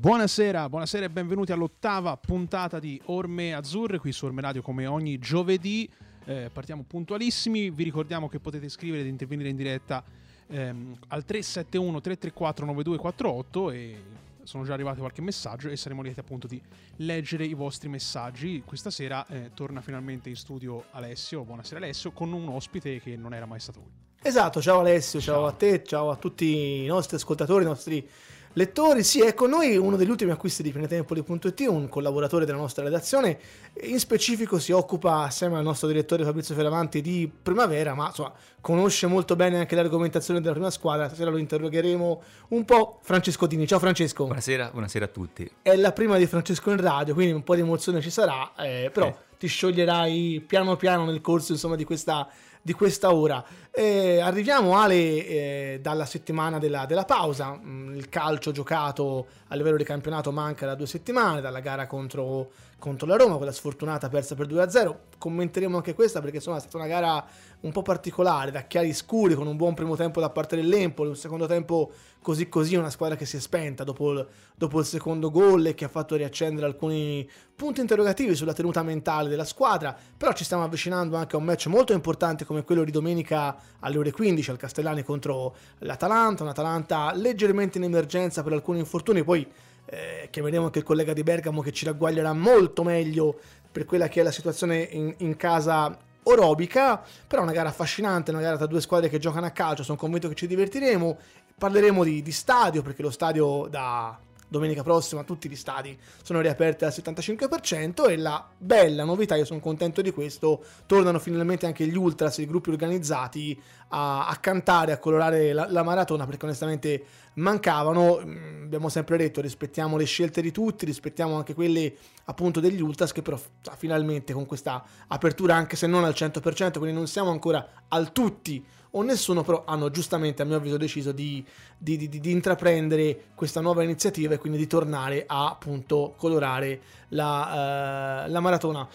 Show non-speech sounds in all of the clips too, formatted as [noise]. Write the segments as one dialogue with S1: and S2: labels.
S1: Buonasera, buonasera e benvenuti all'ottava puntata di Orme Azzurre qui su Orme Radio come ogni giovedì. Eh, partiamo puntualissimi, vi ricordiamo che potete scrivere ed intervenire in diretta ehm, al 371 334 9248 e sono già arrivati qualche messaggio e saremo lieti appunto di leggere i vostri messaggi. Questa sera eh, torna finalmente in studio Alessio, buonasera Alessio, con un ospite che non era mai stato lui.
S2: Esatto, ciao Alessio, ciao, ciao a te, ciao a tutti i nostri ascoltatori, i nostri lettori. Sì, ecco, noi uno degli ultimi acquisti di Planetempoli.it, un collaboratore della nostra redazione, in specifico si occupa assieme al nostro direttore Fabrizio Feravanti di primavera, ma insomma conosce molto bene anche le argomentazioni della prima squadra. Stasera lo interrogheremo un po'. Francesco Dini, ciao Francesco.
S3: Buonasera, buonasera a tutti.
S2: È la prima di Francesco in radio, quindi un po' di emozione ci sarà, eh, però... Eh ti scioglierai piano piano nel corso insomma, di, questa, di questa ora. Eh, arriviamo Ale eh, dalla settimana della, della pausa, mm, il calcio giocato a livello di campionato manca da due settimane, dalla gara contro, contro la Roma, quella sfortunata persa per 2-0. Commenteremo anche questa perché insomma, è stata una gara un po' particolare, da chiari scuri, con un buon primo tempo da parte dell'Empoli, un secondo tempo così così, una squadra che si è spenta dopo il, dopo il secondo gol e che ha fatto riaccendere alcuni punti interrogativi sulla tenuta mentale della squadra, però ci stiamo avvicinando anche a un match molto importante come quello di domenica alle ore 15 al Castellani contro l'Atalanta, un'Atalanta leggermente in emergenza per alcuni infortuni, poi eh, chiameremo anche il collega di Bergamo che ci ragguaglierà molto meglio per quella che è la situazione in, in casa orobica, però una gara affascinante, una gara tra due squadre che giocano a calcio, sono convinto che ci divertiremo, parleremo di, di stadio perché lo stadio da domenica prossima tutti gli stadi sono riaperti al 75% e la bella novità, io sono contento di questo, tornano finalmente anche gli ultras, i gruppi organizzati a, a cantare, a colorare la, la, maratona perché onestamente mancavano, mm, abbiamo sempre detto rispettiamo le scelte di tutti, rispettiamo anche quelle appunto degli ultras che però finalmente con questa apertura anche se non al 100% quindi non siamo ancora al tutti o nessuno, però hanno giustamente a mio avviso deciso di, di, di, di intraprendere questa nuova iniziativa e quindi di tornare a appunto colorare la, uh, la maratona.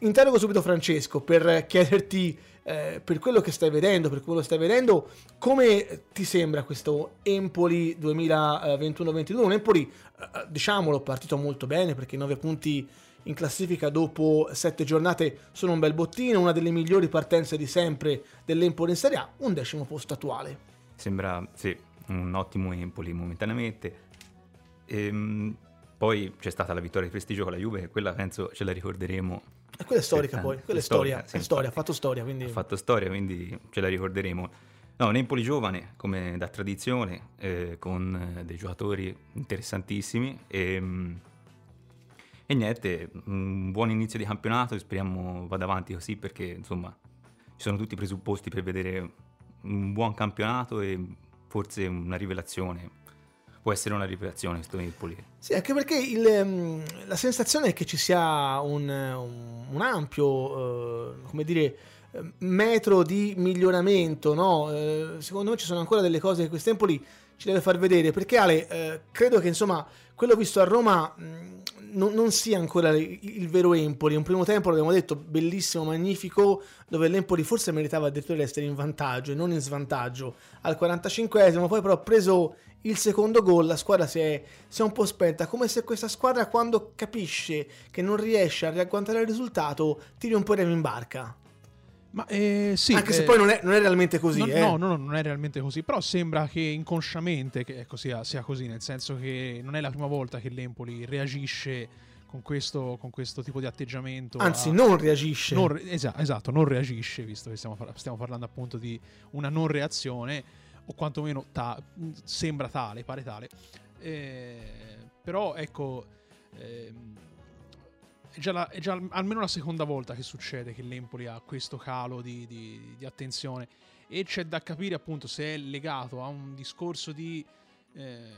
S2: Interrogo subito Francesco per chiederti eh, per quello che stai vedendo, per quello che stai vedendo, come ti sembra questo Empoli 2021-22? Un Empoli, eh, diciamolo, partito molto bene perché 9 punti in classifica dopo sette giornate sono un bel bottino, una delle migliori partenze di sempre dell'Empoli in Serie A, un decimo posto attuale.
S3: Sembra, sì, un ottimo Empoli momentaneamente. Ehm, poi c'è stata la vittoria di prestigio con la Juve, quella penso ce la ricorderemo.
S2: E quella è storica poi, quella è storia, storia, sì, è storia, ha fatto storia. Quindi...
S3: Ha fatto storia, quindi ce la ricorderemo. No, un Empoli giovane, come da tradizione, eh, con dei giocatori interessantissimi e... E niente, un buon inizio di campionato, speriamo vada avanti così perché insomma ci sono tutti i presupposti per vedere un buon campionato e forse una rivelazione. Può essere una rivelazione questo Empoli.
S2: Sì, anche perché il, ehm, la sensazione è che ci sia un, un, ampio, uh, come dire, metro di miglioramento, no? Uh, secondo me ci sono ancora delle cose che questo Empoli ci deve far vedere, perché Ale, uh, credo che insomma quello visto a Roma non, non, sia ancora il, il, vero Empoli. Un primo tempo l'abbiamo detto bellissimo, magnifico, dove l'Empoli forse meritava addirittura di essere in vantaggio e non in svantaggio al 45esimo. Poi, però, ha preso il secondo gol, la squadra si è, si è, un po' spenta. Come se questa squadra, quando capisce che non riesce a riagguantare il risultato, tiri un po' remi in barca.
S1: Ma eh, sì,
S2: Anche se eh, poi non è, non è, realmente così.
S1: No,
S2: eh.
S1: no, no, non è realmente così. Però sembra che inconsciamente che ecco, sia, sia, così, nel senso che non è la prima volta che l'Empoli reagisce con questo, con questo tipo di atteggiamento.
S2: Anzi, a, non reagisce.
S1: Non, esatto, esatto, non reagisce, visto che stiamo, stiamo, parlando appunto di una non reazione, o quantomeno ta, sembra tale, pare tale. Eh, però ecco... Eh, è già, la, è già, almeno la seconda volta che succede che l'Empoli ha questo calo di, di, di attenzione e c'è da capire appunto se è legato a un discorso di eh,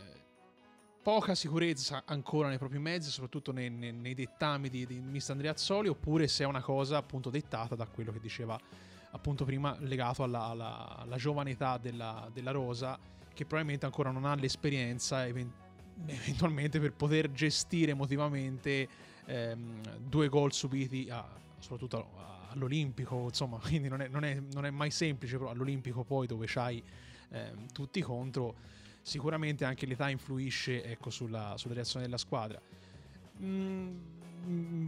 S1: poca sicurezza ancora nei propri mezzi, soprattutto nei, nei, nei dettami di, di Mr. Andreazzoli, oppure se è una cosa appunto dettata da quello che diceva appunto prima legato alla, alla, alla giovane età della, della, Rosa che probabilmente ancora non ha l'esperienza eventualmente per poter gestire emotivamente ehm, due gol subiti a, soprattutto all'Olimpico, insomma, [laughs] quindi non è, non, è, non è, mai semplice, però all'Olimpico poi dove c'hai ehm, tutti contro, sicuramente anche l'età influisce ecco, sulla, sulla reazione della squadra. Mm,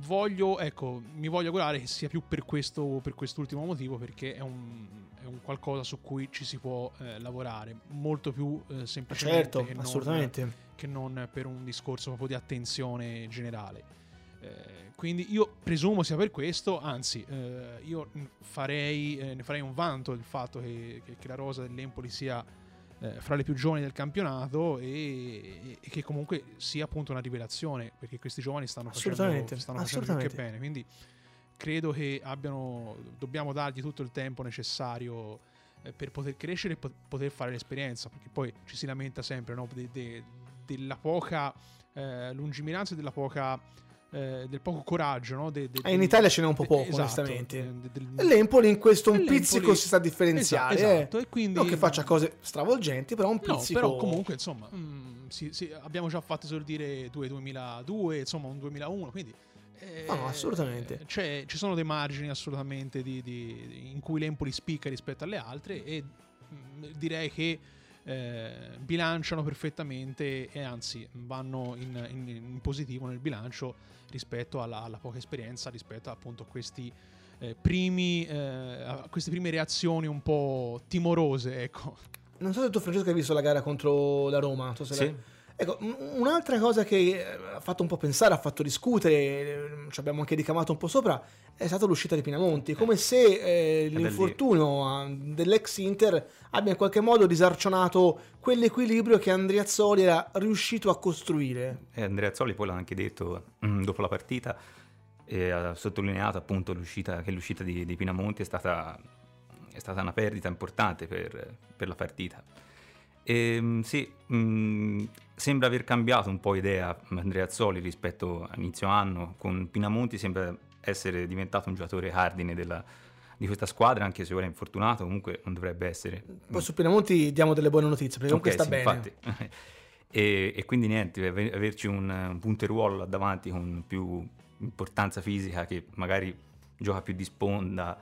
S1: voglio, ecco, mi voglio augurare che sia più per, questo, per quest'ultimo motivo perché è un, è un, qualcosa su cui ci si può eh, lavorare molto più eh, semplicemente
S2: certo,
S1: che. Non, che non per un discorso proprio di attenzione generale. Eh, quindi io presumo sia per questo, anzi eh, io farei, eh, ne farei un vanto del fatto che, che, che la rosa dell'Empoli sia eh, fra le più giovani del campionato e, e, che comunque sia appunto una rivelazione perché questi giovani stanno facendo, stanno facendo più che bene quindi credo che abbiano dobbiamo dargli tutto il tempo necessario eh, per poter crescere e po- poter fare l'esperienza perché poi ci si lamenta sempre no? de, de, della poca lungimiranza e della poca eh, del poco coraggio. No? De, de,
S2: eh, in Italia ce n'è un po' poco, esatto, onestamente. De, L'Empoli in questo un pizzico si sta a differenziare. Esatto, esatto. E quindi, non che faccia cose stravolgenti, però un pizzico.
S1: No, però comunque, insomma, mh, mm, sì, sì, abbiamo già fatto esordire 2 2002, insomma, un 2001, quindi...
S2: Eh, no, assolutamente.
S1: Cioè, ci sono dei margini assolutamente di, di, in cui l'Empoli spicca rispetto alle altre e mh, mm, direi che eh, bilanciano perfettamente e anzi vanno in, in, in positivo nel bilancio rispetto alla, alla poca esperienza, rispetto appunto a questi eh, primi, eh, queste prime reazioni un po' timorose, ecco.
S2: Non so se tu Francesco hai visto la gara contro la Roma, so
S3: sì.
S2: Ecco, un'altra cosa che eh, ha fatto un po' pensare, ha fatto discutere, eh, ci abbiamo anche ricamato un po' sopra, è stata l'uscita di Pinamonti, come se eh, l'infortunio dell'ex Inter abbia in qualche modo disarcionato quell'equilibrio che Andriazzoli era riuscito a costruire.
S3: E Andriazzoli poi l'ha anche detto mm, dopo la partita, e ha sottolineato appunto l'uscita, che l'uscita di, di Pinamonti è stata, è stata, una perdita importante per, per la partita. E, ehm, sì, mh, mm, sembra aver cambiato un po' idea Andrea Azzoli rispetto all'inizio anno. Con Pinamonti sembra essere diventato un giocatore cardine della, di questa squadra, anche se ora è infortunato, comunque non dovrebbe essere.
S2: Poi su Pinamonti diamo delle buone notizie, perché okay, comunque sta
S3: sì, bene. [laughs] e, e, quindi niente, averci un, un punteruolo là davanti con più importanza fisica che magari gioca più di sponda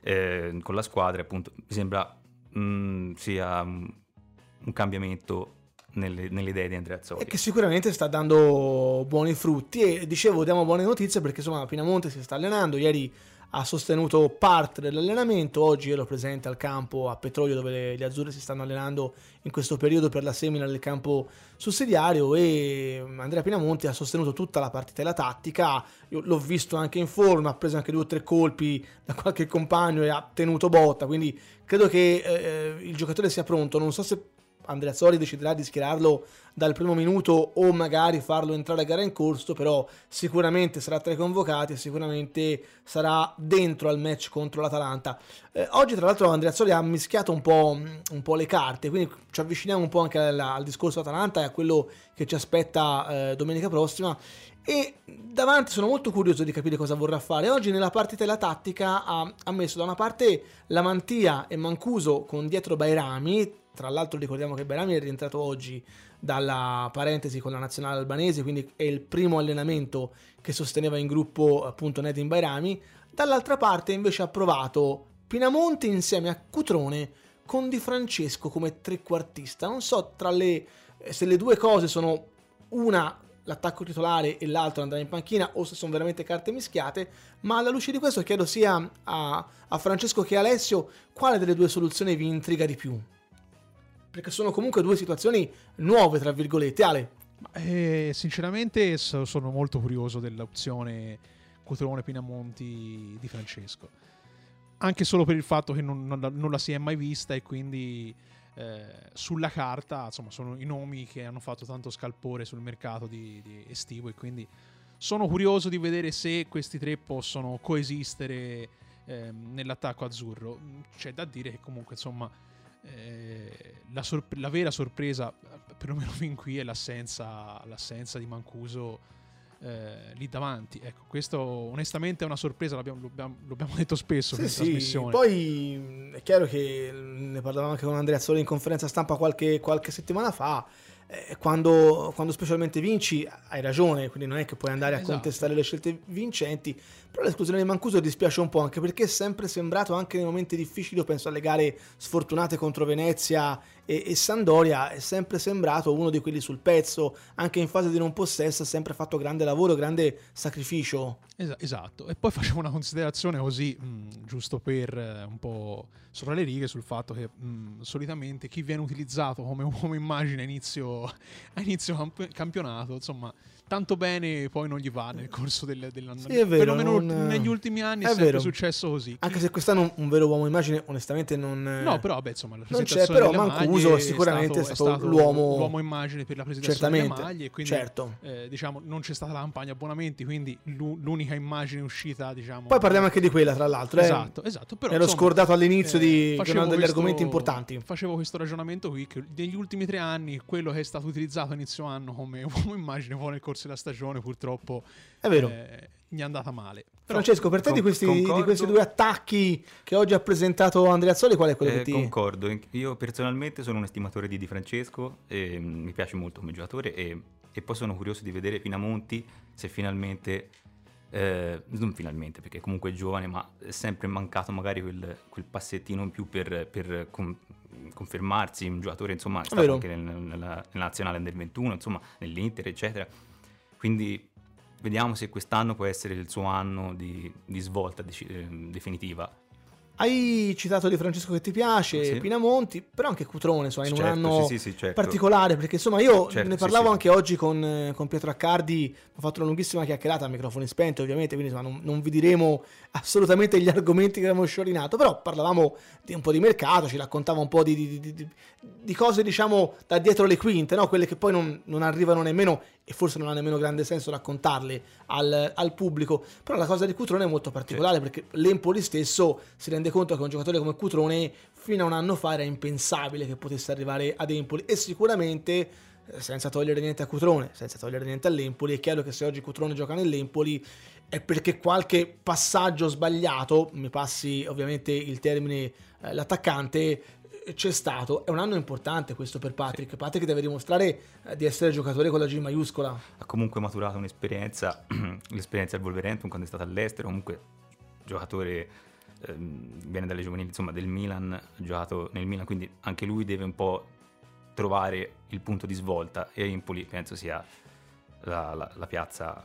S3: eh, con la squadra, appunto, mi sembra mh, mm, sia un cambiamento nelle, nelle, idee di Andrea Azzoli.
S2: E che sicuramente sta dando buoni frutti e dicevo diamo buone notizie perché insomma Pinamonte si sta allenando, ieri ha sostenuto parte dell'allenamento, oggi ero presente al campo a Petrolio dove gli azzurri si stanno allenando in questo periodo per la semina del campo sussidiario e Andrea Pinamonti ha sostenuto tutta la partita e la tattica, Io l'ho visto anche in forma, ha preso anche due o tre colpi da qualche compagno e ha tenuto botta, quindi credo che eh, il giocatore sia pronto, non so se Andrea Sori deciderà di schierarlo dal primo minuto o magari farlo entrare a gara in corso, però sicuramente sarà tra i convocati e sicuramente sarà dentro al match contro l'Atalanta. Eh, oggi tra l'altro Andrea Sori ha mischiato un po', un po', le carte, quindi ci avviciniamo un po' anche al, al discorso Atalanta e a quello che ci aspetta eh, domenica prossima. E davanti sono molto curioso di capire cosa vorrà fare. Oggi nella partita della tattica ha, ha messo da una parte la Mantia e Mancuso con dietro Bairami, tra l'altro ricordiamo che Berami è rientrato oggi dalla parentesi con la nazionale albanese, quindi è il primo allenamento che sosteneva in gruppo appunto Nedim Bairami. Dall'altra parte invece ha provato Pinamonti insieme a Cutrone con Di Francesco come trequartista. Non so le, se le due cose sono una l'attacco titolare e l'altro andare in panchina o se sono veramente carte mischiate, ma alla luce di questo chiedo sia a, a Francesco che a Alessio quale delle due soluzioni vi intriga di più perché sono comunque due situazioni nuove, tra virgolette. Ale.
S1: Eh, sinceramente sono molto curioso dell'opzione Cotrone Pinamonti di Francesco. Anche solo per il fatto che non, non, non la si è mai vista e quindi eh, sulla carta insomma, sono i nomi che hanno fatto tanto scalpore sul mercato di, di estivo e quindi sono curioso di vedere se questi tre possono coesistere eh, nell'attacco azzurro. C'è da dire che comunque insomma eh, la, sorpre- la, vera sorpresa, perlomeno fin qui, è l'assenza, l'assenza di Mancuso eh, lì davanti. Ecco, questo onestamente è una sorpresa, l'abbiamo, l'abbiamo, l'abbiamo detto spesso sì, in sì. trasmissione.
S2: Poi è chiaro che ne parlavamo anche con Andrea Soli in conferenza stampa qualche, qualche settimana fa. Eh, quando, quando, specialmente vinci hai ragione, quindi non è che puoi andare a esatto. contestare le scelte vincenti, Però l'esclusione di Mancuso dispiace un po' anche perché è sempre sembrato anche nei momenti difficili, penso alle gare sfortunate contro Venezia e, e Sandoria, è sempre sembrato uno di quelli sul pezzo, anche in fase di non possesso ha sempre fatto grande lavoro, grande sacrificio.
S1: esatto, e poi [laughs] facevo una considerazione così, mh, giusto per eh, un po' sopra le righe, sul fatto che mh, solitamente chi viene utilizzato come, [laughs] come immagine a inizio, a inizio camp- campionato, insomma tanto bene poi non gli va nel corso del, dell'anno.
S2: Sì, è vero,
S1: Perlomeno
S2: non-
S1: negli ultimi anni è,
S2: è
S1: sempre
S2: vero.
S1: successo così.
S2: Anche se quest'anno un, vero uomo immagine, onestamente non...
S1: No, però vabbè, insomma, la
S2: non c'è, però Mancuso sicuramente è stato l'uomo-
S1: l'uomo immagine per la presentazione
S2: Certamente,
S1: delle maglie, quindi
S2: certo.
S1: eh, diciamo non c'è stata la campagna abbonamenti, quindi l'u- l'unica immagine uscita, diciamo
S2: Poi parliamo anche di quella, tra l'altro. eh.
S1: Esatto, esatto, però
S2: Ero
S1: insomma,
S2: scordato all'inizio di che
S1: facevo
S2: erano degli argomenti importanti.
S1: Facevo questo ragionamento qui che negli ultimi tre anni quello che è stato utilizzato a inizio anno come [laughs] uomo immagine poi nel corso della stagione purtroppo
S2: È vero.
S1: eh, gli è andata male. Però,
S2: Francesco, per te di
S3: con-
S2: questi, di questi due attacchi che oggi ha presentato Andrea Zoli, qual è quello
S3: Eh,
S2: che ti...
S3: Concordo, io personalmente sono un estimatore di Di Francesco, e, mm, mi piace molto come giocatore e, e poi sono curioso di vedere Pinamonti se finalmente, eh, non finalmente perché comunque è giovane, ma è sempre mancato magari quel, quel passettino in più per, per con- confermarsi un giocatore, insomma, è stato anche nel, nella, nella nazionale under 21, insomma, nell'Inter, eccetera. Quindi vediamo se quest'anno può essere il suo anno di, di svolta deci- eh, definitiva.
S2: Hai citato di Francesco che ti piace,
S3: Sì.
S2: Pinamonti, però anche Cutrone, insomma, in
S3: Certo,
S2: un anno
S3: sì, sì, certo.
S2: particolare, perché insomma io
S3: Certo,
S2: ne parlavo anche oggi con, eh, con Pietro Accardi, ho fatto una lunghissima chiacchierata a microfoni spenti ovviamente, quindi insomma, non, non vi diremo assolutamente gli argomenti che abbiamo sciorinato, però parlavamo di un po' di mercato, ci raccontava un po' di, di- di- di- di cose diciamo da dietro le quinte, no? quelle che poi non, non arrivano nemmeno e forse non ha nemmeno grande senso raccontarle al, al pubblico, però la cosa di Cutrone è molto particolare perché l'Empoli stesso si rende conto che un giocatore come Cutrone fino a un anno fa era impensabile che potesse arrivare ad Empoli. E sicuramente eh, senza togliere niente a Cutrone, senza togliere niente all'Empoli, è chiaro che se oggi Cutrone gioca nell'Empoli è perché qualche passaggio sbagliato, mi passi ovviamente il termine eh, l'attaccante, c'è stato. È un anno importante questo per Patrick. Patrick deve dimostrare eh, di essere giocatore con la G maiuscola.
S3: ha comunque maturato un'esperienza, [clears throat] l'esperienza del Wolverhampton quando è stato all'estero, comunque giocatore ehm, viene dalle giovanili insomma del Milan, ha giocato nel Milan, quindi anche lui deve un po' trovare il punto di svolta e Empoli penso sia la, la- la piazza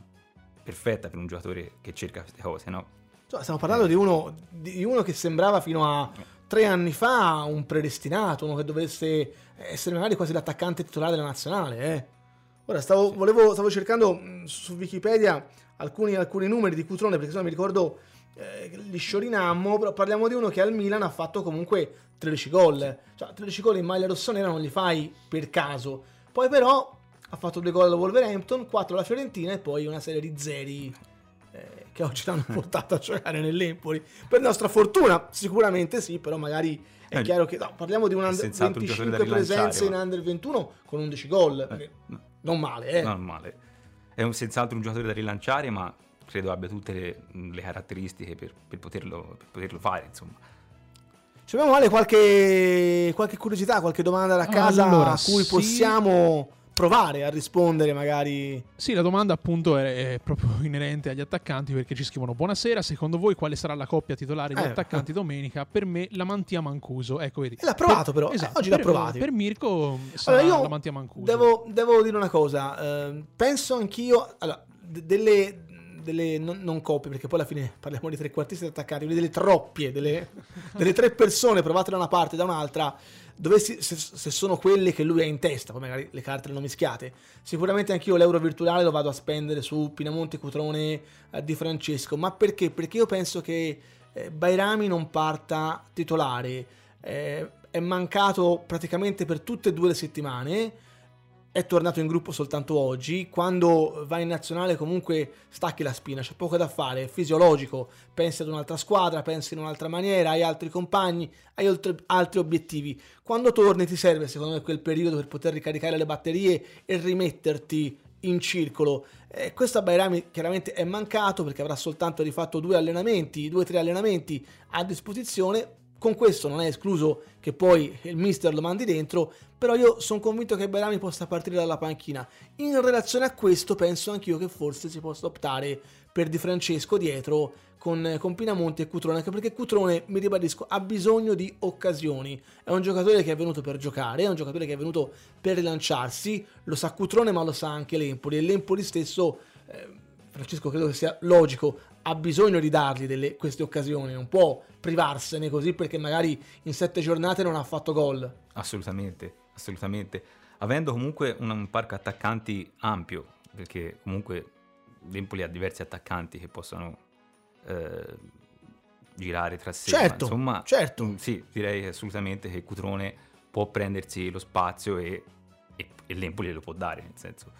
S3: perfetta per un giocatore che cerca queste cose, no?
S2: Insomma, stiamo parlando di uno, di uno che sembrava fino a tre anni fa un predestinato, uno che dovesse essere magari quasi l'attaccante titolare della nazionale. eh. Ora stavo, volevo- stavo cercando mh, su Wikipedia alcuni, alcuni numeri di Cutrone perché insomma mi ricordo eh, li sciorinammo, però parliamo di uno che al Milan ha fatto comunque 13 gol. Cioè, 13 gol in maglia rossonera non li fai per caso. Poi però ha fatto due gol alla Wolverhampton, 4 alla Fiorentina e poi una serie di zeri eh, che oggi l'hanno [laughs] portato a giocare nell'Empoli. Per nostra fortuna, sicuramente sì, però magari è
S3: Eh,
S2: chiaro che no, parliamo di un under
S3: senz'altro un giocatore
S2: 25
S3: da rilanciare,
S2: presenze in under 21 con 11 gol.
S3: Eh, no,
S2: Non male, eh.
S3: non male. È un, senz'altro un giocatore da rilanciare, ma credo abbia tutte le, le caratteristiche per, per poterlo, per poterlo fare, insomma.
S2: Ci abbiamo Ale qualche, qualche curiosità, qualche domanda da casa
S1: Allora,
S2: a cui
S1: sì.
S2: possiamo provare a rispondere magari.
S1: Sì, la domanda appunto è, è proprio [laughs] inerente agli attaccanti perché ci scrivono Buonasera, secondo voi quale sarà la coppia titolare di
S2: Eh.
S1: attaccanti domenica? Per me la Mantia Mancuso. Ecco, vedi.
S2: E l'ha provato
S1: Per-
S2: però, eh,
S1: esatto,
S2: oggi l'ha
S1: per-
S2: provati.
S1: Per Mirko sarà
S2: Allora, io
S1: la Mantia Mancuso.
S2: Devo, devo dire una cosa, eh, penso anch'io, allora, d- delle, delle non, non coppie, perché poi alla fine parliamo di trequartisti attaccanti, quindi delle troppie, delle, delle tre persone provate da una parte e da un'altra, dovessi, se, se sono quelle che lui ha in testa, poi magari le carte hanno mischiate, sicuramente anch'io l'euro virtuale lo vado a spendere su Pinamonte, Cutrone, eh, Di Francesco, ma perché? Perché io penso che eh, Bairami non parta titolare, eh, è mancato praticamente per tutte e due le settimane, è tornato in gruppo soltanto oggi. Quando va in nazionale, comunque stacchi la spina, c'è poco da fare, è fisiologico. Pensi ad un'altra squadra, pensi in un'altra maniera, hai altri compagni, hai oltre- altri obiettivi. Quando torni, ti serve, secondo me, quel periodo per poter ricaricare le batterie e rimetterti in circolo. Eh, questo a Bairami chiaramente è mancato perché avrà soltanto rifatto due allenamenti, due o tre allenamenti a disposizione. Con questo non è escluso che poi il mister lo mandi dentro, però io sono convinto che Berami possa partire dalla panchina. In relazione a questo penso anch'io che forse si possa optare per Di Francesco dietro con, con Pinamonti e Cutrone, anche perché Cutrone, mi ribadisco, ha bisogno di occasioni. È un giocatore che è venuto per giocare, è un giocatore che è venuto per rilanciarsi, lo sa Cutrone ma lo sa anche l'Empoli e l'Empoli stesso... Eh, Francesco credo che sia logico, ha bisogno di dargli delle, queste occasioni, non può privarsene così perché magari in sette giornate non ha fatto gol.
S3: Assolutamente, assolutamente. Avendo comunque un, un parco attaccanti ampio, perché comunque l'Empoli ha diversi attaccanti che possono eh, girare tra sé.
S2: Certo,
S3: insomma,
S2: certo.
S3: Sì, direi assolutamente che Cutrone può prendersi lo spazio e, e, e l'Empoli lo può dare, nel senso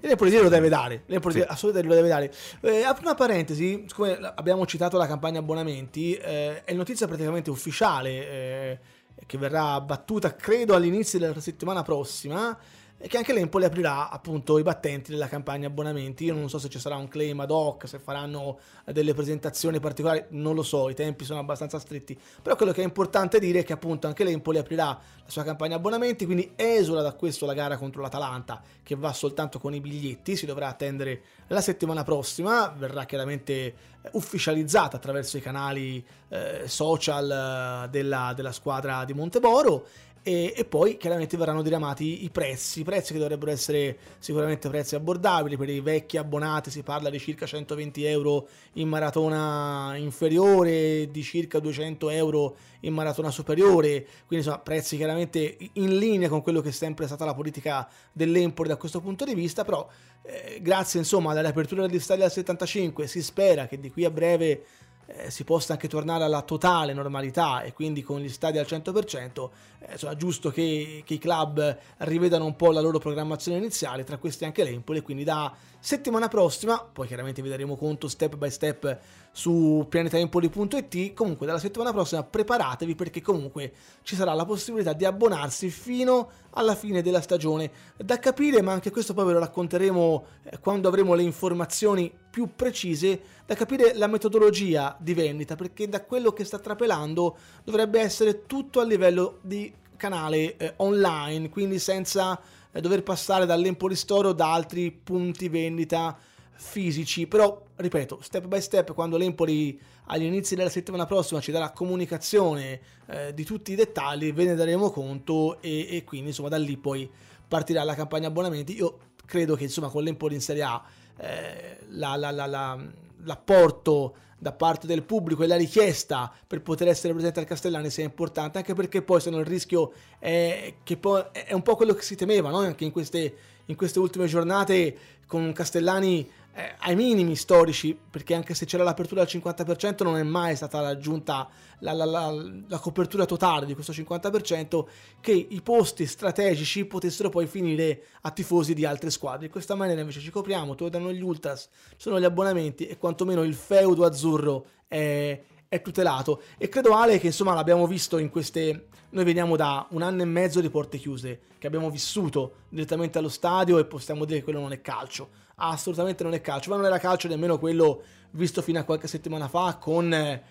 S2: e l'Empoli lo deve dare, l'Empoli sì. assolutamente lo deve dare. Eh, apro una parentesi, siccome abbiamo citato la campagna abbonamenti, eh, è notizia praticamente ufficiale eh, che verrà battuta credo all'inizio della settimana prossima e che anche l'Empoli aprirà appunto i battenti della campagna abbonamenti. Io non so se ci sarà un claim ad hoc, se faranno delle presentazioni particolari, non lo so, i tempi sono abbastanza stretti. Però quello che è importante dire è che appunto anche l'Empoli aprirà la sua campagna abbonamenti, quindi esula da questo la gara contro l'Atalanta che va soltanto con i biglietti, si dovrà attendere la settimana prossima, verrà chiaramente ufficializzata attraverso i canali eh, social eh, della, della squadra di Monteboro e, e, poi chiaramente verranno diramati i prezzi, prezzi che dovrebbero essere sicuramente prezzi abbordabili. Per i vecchi abbonati, si parla di circa 120 euro in maratona inferiore, di circa 200 euro in maratona superiore, quindi insomma prezzi chiaramente in linea con quello che è sempre stata la politica dell'Empoli da questo punto di vista, però eh, grazie insomma all'apertura degli stadi al 75 si spera che di qui a breve eh, si possa anche tornare alla totale normalità e quindi con gli stadi al 100%, eh, insomma, giusto che, che, i club rivedano un po' la loro programmazione iniziale, tra questi anche l'Empoli, quindi da settimana prossima, poi chiaramente vi daremo conto step by step su pianetaempoli.it. Comunque, dalla settimana prossima preparatevi perché comunque ci sarà la possibilità di abbonarsi fino alla fine della stagione. Da capire, ma anche questo poi ve lo racconteremo eh, quando avremo le informazioni più precise, da capire la metodologia di vendita perché da quello che sta trapelando dovrebbe essere tutto a livello di canale eh, online, quindi senza eh, dover passare dall'Empoli Store o da altri punti vendita fisici, però ripeto, step by step, quando l'Empoli agli inizi della settimana prossima ci darà comunicazione eh, di tutti i dettagli, ve ne daremo conto e, e, quindi insomma da lì poi partirà la campagna abbonamenti. Io credo che insomma con l'Empoli in Serie A eh, la, la, la, l'apporto da parte del pubblico e la richiesta per poter essere presente al Castellani sia importante, anche perché poi se no il rischio è che poi è un po' quello che si temeva, no? anche in queste, in queste ultime giornate con Castellani eh, ai minimi storici, perché anche se c'era l'apertura al 50% non è mai stata raggiunta la, la, la, la, copertura totale di questo 50%, che i posti strategici potessero poi finire a tifosi di altre squadre. In questa maniera invece ci copriamo, danno gli ultras, sono gli abbonamenti e quantomeno il feudo azzurro è, è tutelato. E credo Ale che insomma l'abbiamo visto in queste... Noi veniamo da un anno e mezzo di porte chiuse, che abbiamo vissuto direttamente allo stadio e possiamo dire che quello non è calcio assolutamente non è calcio, ma non era calcio nemmeno quello visto fino a qualche settimana fa con eh,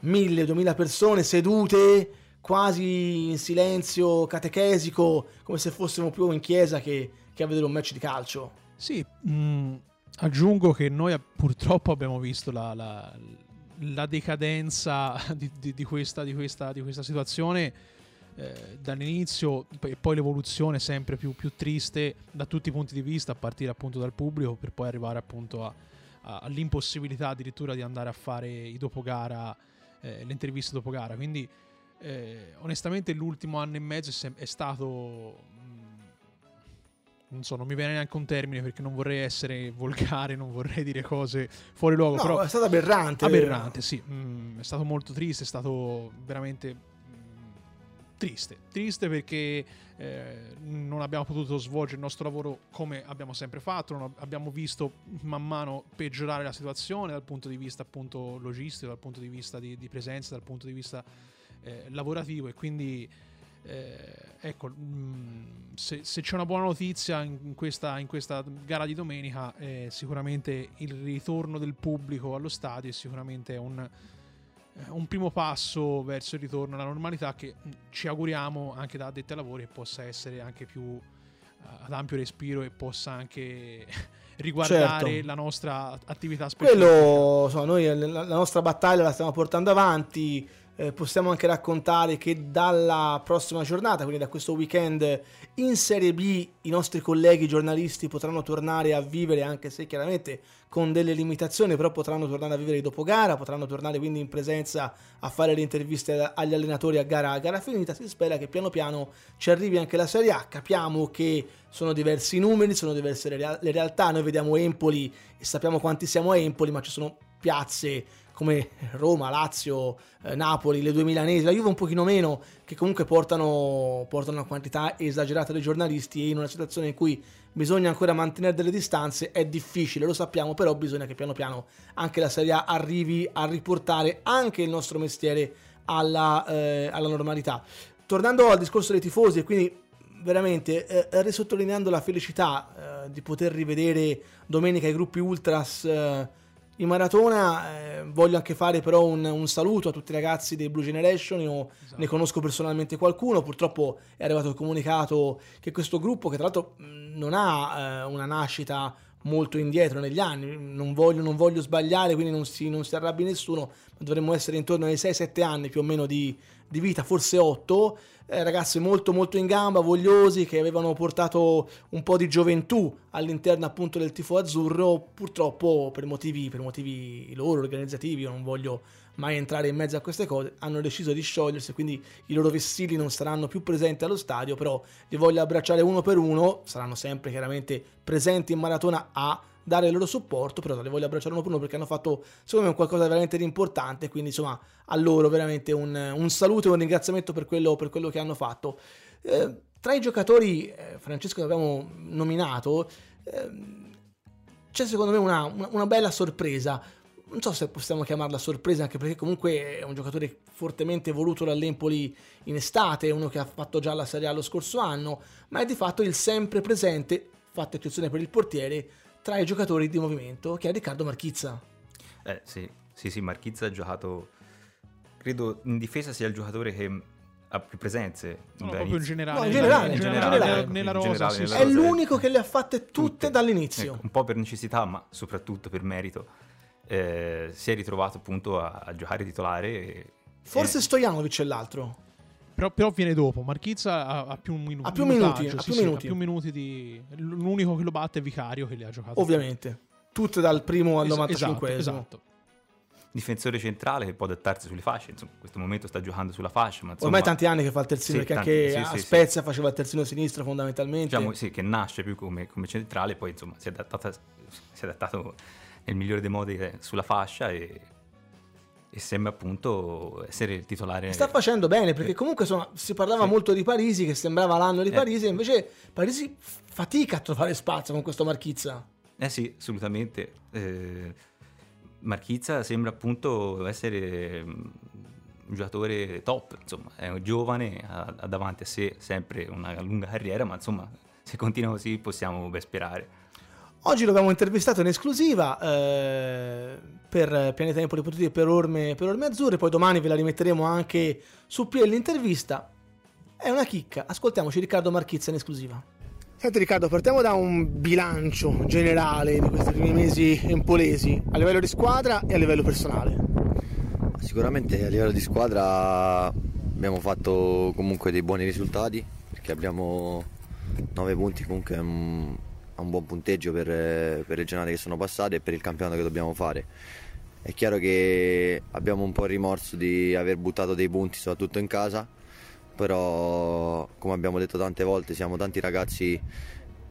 S2: mille, duemila persone sedute quasi in silenzio catechesico, come se fossimo più in chiesa che, che a vedere un match di calcio.
S1: Sì, mh, mm, aggiungo che noi purtroppo abbiamo visto la, la, la decadenza [laughs] di, di, di, questa, questa, di questa situazione eh, dall'inizio e poi l'evoluzione sempre più, più, triste da tutti i punti di vista, a partire appunto dal pubblico, per poi arrivare appunto a, a, all'impossibilità addirittura di andare a fare i dopo gara, eh, le interviste dopo gara. Quindi eh, onestamente l'ultimo anno e mezzo è stato mm, non so, non mi viene neanche un termine perché non vorrei essere [laughs] volgare, non vorrei dire cose fuori luogo.
S2: No,
S1: però
S2: è stato aberrante.
S1: Aberrante, sì. Mm, è stato molto triste, è stato veramente triste, triste perché eh, non abbiamo potuto svolgere il nostro lavoro come abbiamo sempre fatto, abbiamo visto man mano peggiorare la situazione dal punto di vista appunto logistico, dal punto di vista di, di presenza, dal punto di vista eh, lavorativo. E quindi eh, ecco, mm, se, se, c'è una buona notizia in questa, in questa gara di domenica, eh, sicuramente il ritorno del pubblico allo stadio è sicuramente un un primo passo verso il ritorno alla normalità che ci auguriamo anche da addetti ai lavori possa essere anche più uh, ad ampio respiro e possa anche [laughs] riguardare certo. la nostra attività
S2: specifica. Quello, so, noi la, la nostra battaglia la stiamo portando avanti eh, possiamo anche raccontare che dalla prossima giornata, quindi da questo weekend, in Serie B i nostri colleghi giornalisti potranno tornare a vivere, anche se chiaramente con delle limitazioni, però potranno tornare a vivere dopo gara, potranno tornare quindi in presenza a fare le interviste agli allenatori a gara, a gara finita. Si spera che piano piano ci arrivi anche la Serie A. Capiamo che sono diversi numeri, sono diverse le, real- le realtà. Noi vediamo Empoli e sappiamo quanti siamo a Empoli, ma ci sono piazze come Roma, Lazio, eh, Napoli, le due milanesi, la Juve un pochino meno, che comunque portano, portano una quantità esagerata di giornalisti e in una situazione in cui bisogna ancora mantenere delle distanze è difficile, lo sappiamo, però bisogna che piano piano anche la Serie A arrivi a riportare anche il nostro mestiere alla, eh, alla normalità. Tornando al discorso dei tifosi e quindi veramente eh, risottolineando la felicità eh, di poter rivedere domenica i gruppi ultras eh, in maratona eh, voglio anche fare però un, un, saluto a tutti i ragazzi dei Blue Generation, io esatto. ne conosco personalmente qualcuno, purtroppo è arrivato il comunicato che questo gruppo, che tra l'altro non ha eh, una nascita molto indietro negli anni, non voglio, non voglio sbagliare, quindi non si, non si, arrabbi nessuno, ma dovremmo essere intorno ai 6-7 anni più o meno di, di vita, forse 8, eh, ragazzi molto molto in gamba, vogliosi, che avevano portato un po' di gioventù all'interno appunto del tifo azzurro, purtroppo per motivi, per motivi loro organizzativi, io non voglio mai entrare in mezzo a queste cose, hanno deciso di sciogliersi, quindi i loro vestiti non saranno più presenti allo stadio, però li voglio abbracciare uno per uno, saranno sempre chiaramente presenti in maratona a dare il loro supporto, però le voglio abbracciare uno per uno perché hanno fatto secondo me qualcosa veramente di importante, quindi insomma a loro veramente un, un saluto e un ringraziamento per quello, per quello che hanno fatto. Eh, tra i giocatori, eh, Francesco, che abbiamo nominato, eh, c'è secondo me una, una, una bella sorpresa non so se possiamo chiamarla sorpresa, anche perché comunque è un giocatore fortemente voluto dall'Empoli in estate, uno che ha fatto già la Serie A lo scorso anno, ma è di fatto il sempre presente, fatta eccezione per il portiere, tra i giocatori di movimento, che è Riccardo Marchizza.
S3: Eh sì, sì, sì, Marchizza ha giocato, credo in difesa sia il giocatore che ha più presenze.
S1: No, proprio in generale.
S2: No, in generale,
S1: in
S2: generale, generale nella rosa. Generale, sì, nella è rosa, l'unico che le ha fatte tutte, tutte. dall'inizio.
S3: Ecco, un po' per necessità, ma soprattutto per merito. Eh, si è ritrovato appunto a, a giocare titolare. E,
S2: Forse e... Stojanovic è l'altro.
S1: Però, però, viene dopo. Marchizza ha, ha più, minu-
S2: ha più minuti. Ha
S1: sì,
S2: più, minuti.
S1: ha più minuti di. L'unico che lo batte è Vicario che li ha giocato.
S2: Ovviamente. Tutte dal primo al 95
S1: esatto, esatto.
S3: Difensore centrale che può adattarsi sulle fasce. Insomma, in questo momento sta giocando sulla fascia. Ma insomma,
S2: Ormai tanti anni che fa il terzino, sì, perché tanti, anche sì, a Spezia faceva il terzino sinistro fondamentalmente.
S3: Diciamo sì, che nasce più come, come centrale, poi insomma si è, adattata, si è adattato nel migliore dei modi eh, sulla fascia e e sembra appunto essere il titolare.
S2: Sta facendo bene perché comunque insomma, si parlava sì. molto di Parisi che sembrava l'anno di eh. Parisi, invece Parisi fatica a trovare spazio con questo Marchizza.
S3: Eh sì, assolutamente. Eh, Marchizza sembra appunto essere mm, un giocatore top, insomma, è un giovane, ha, ha davanti a sé sempre una lunga carriera, ma insomma, se continua così possiamo ben sperare.
S2: Oggi l'abbiamo intervistato in esclusiva eh, per Pianeta Empoli Potiti e per Orme, per Orme Azzurre, poi domani ve la rimetteremo anche su PL l'intervista. È una chicca, ascoltiamoci Riccardo Marchizza in esclusiva. Senti Riccardo, partiamo da un bilancio generale di questi primi mesi empolesi, a livello di squadra e a livello personale.
S4: Sicuramente a livello di squadra abbiamo fatto comunque dei buoni risultati, perché abbiamo 9 punti comunque a un buon punteggio per, per le giornate che sono passate e per il campionato che dobbiamo fare. È chiaro che abbiamo un po' il rimorso di aver buttato dei punti, soprattutto in casa, però come abbiamo detto tante volte siamo tanti ragazzi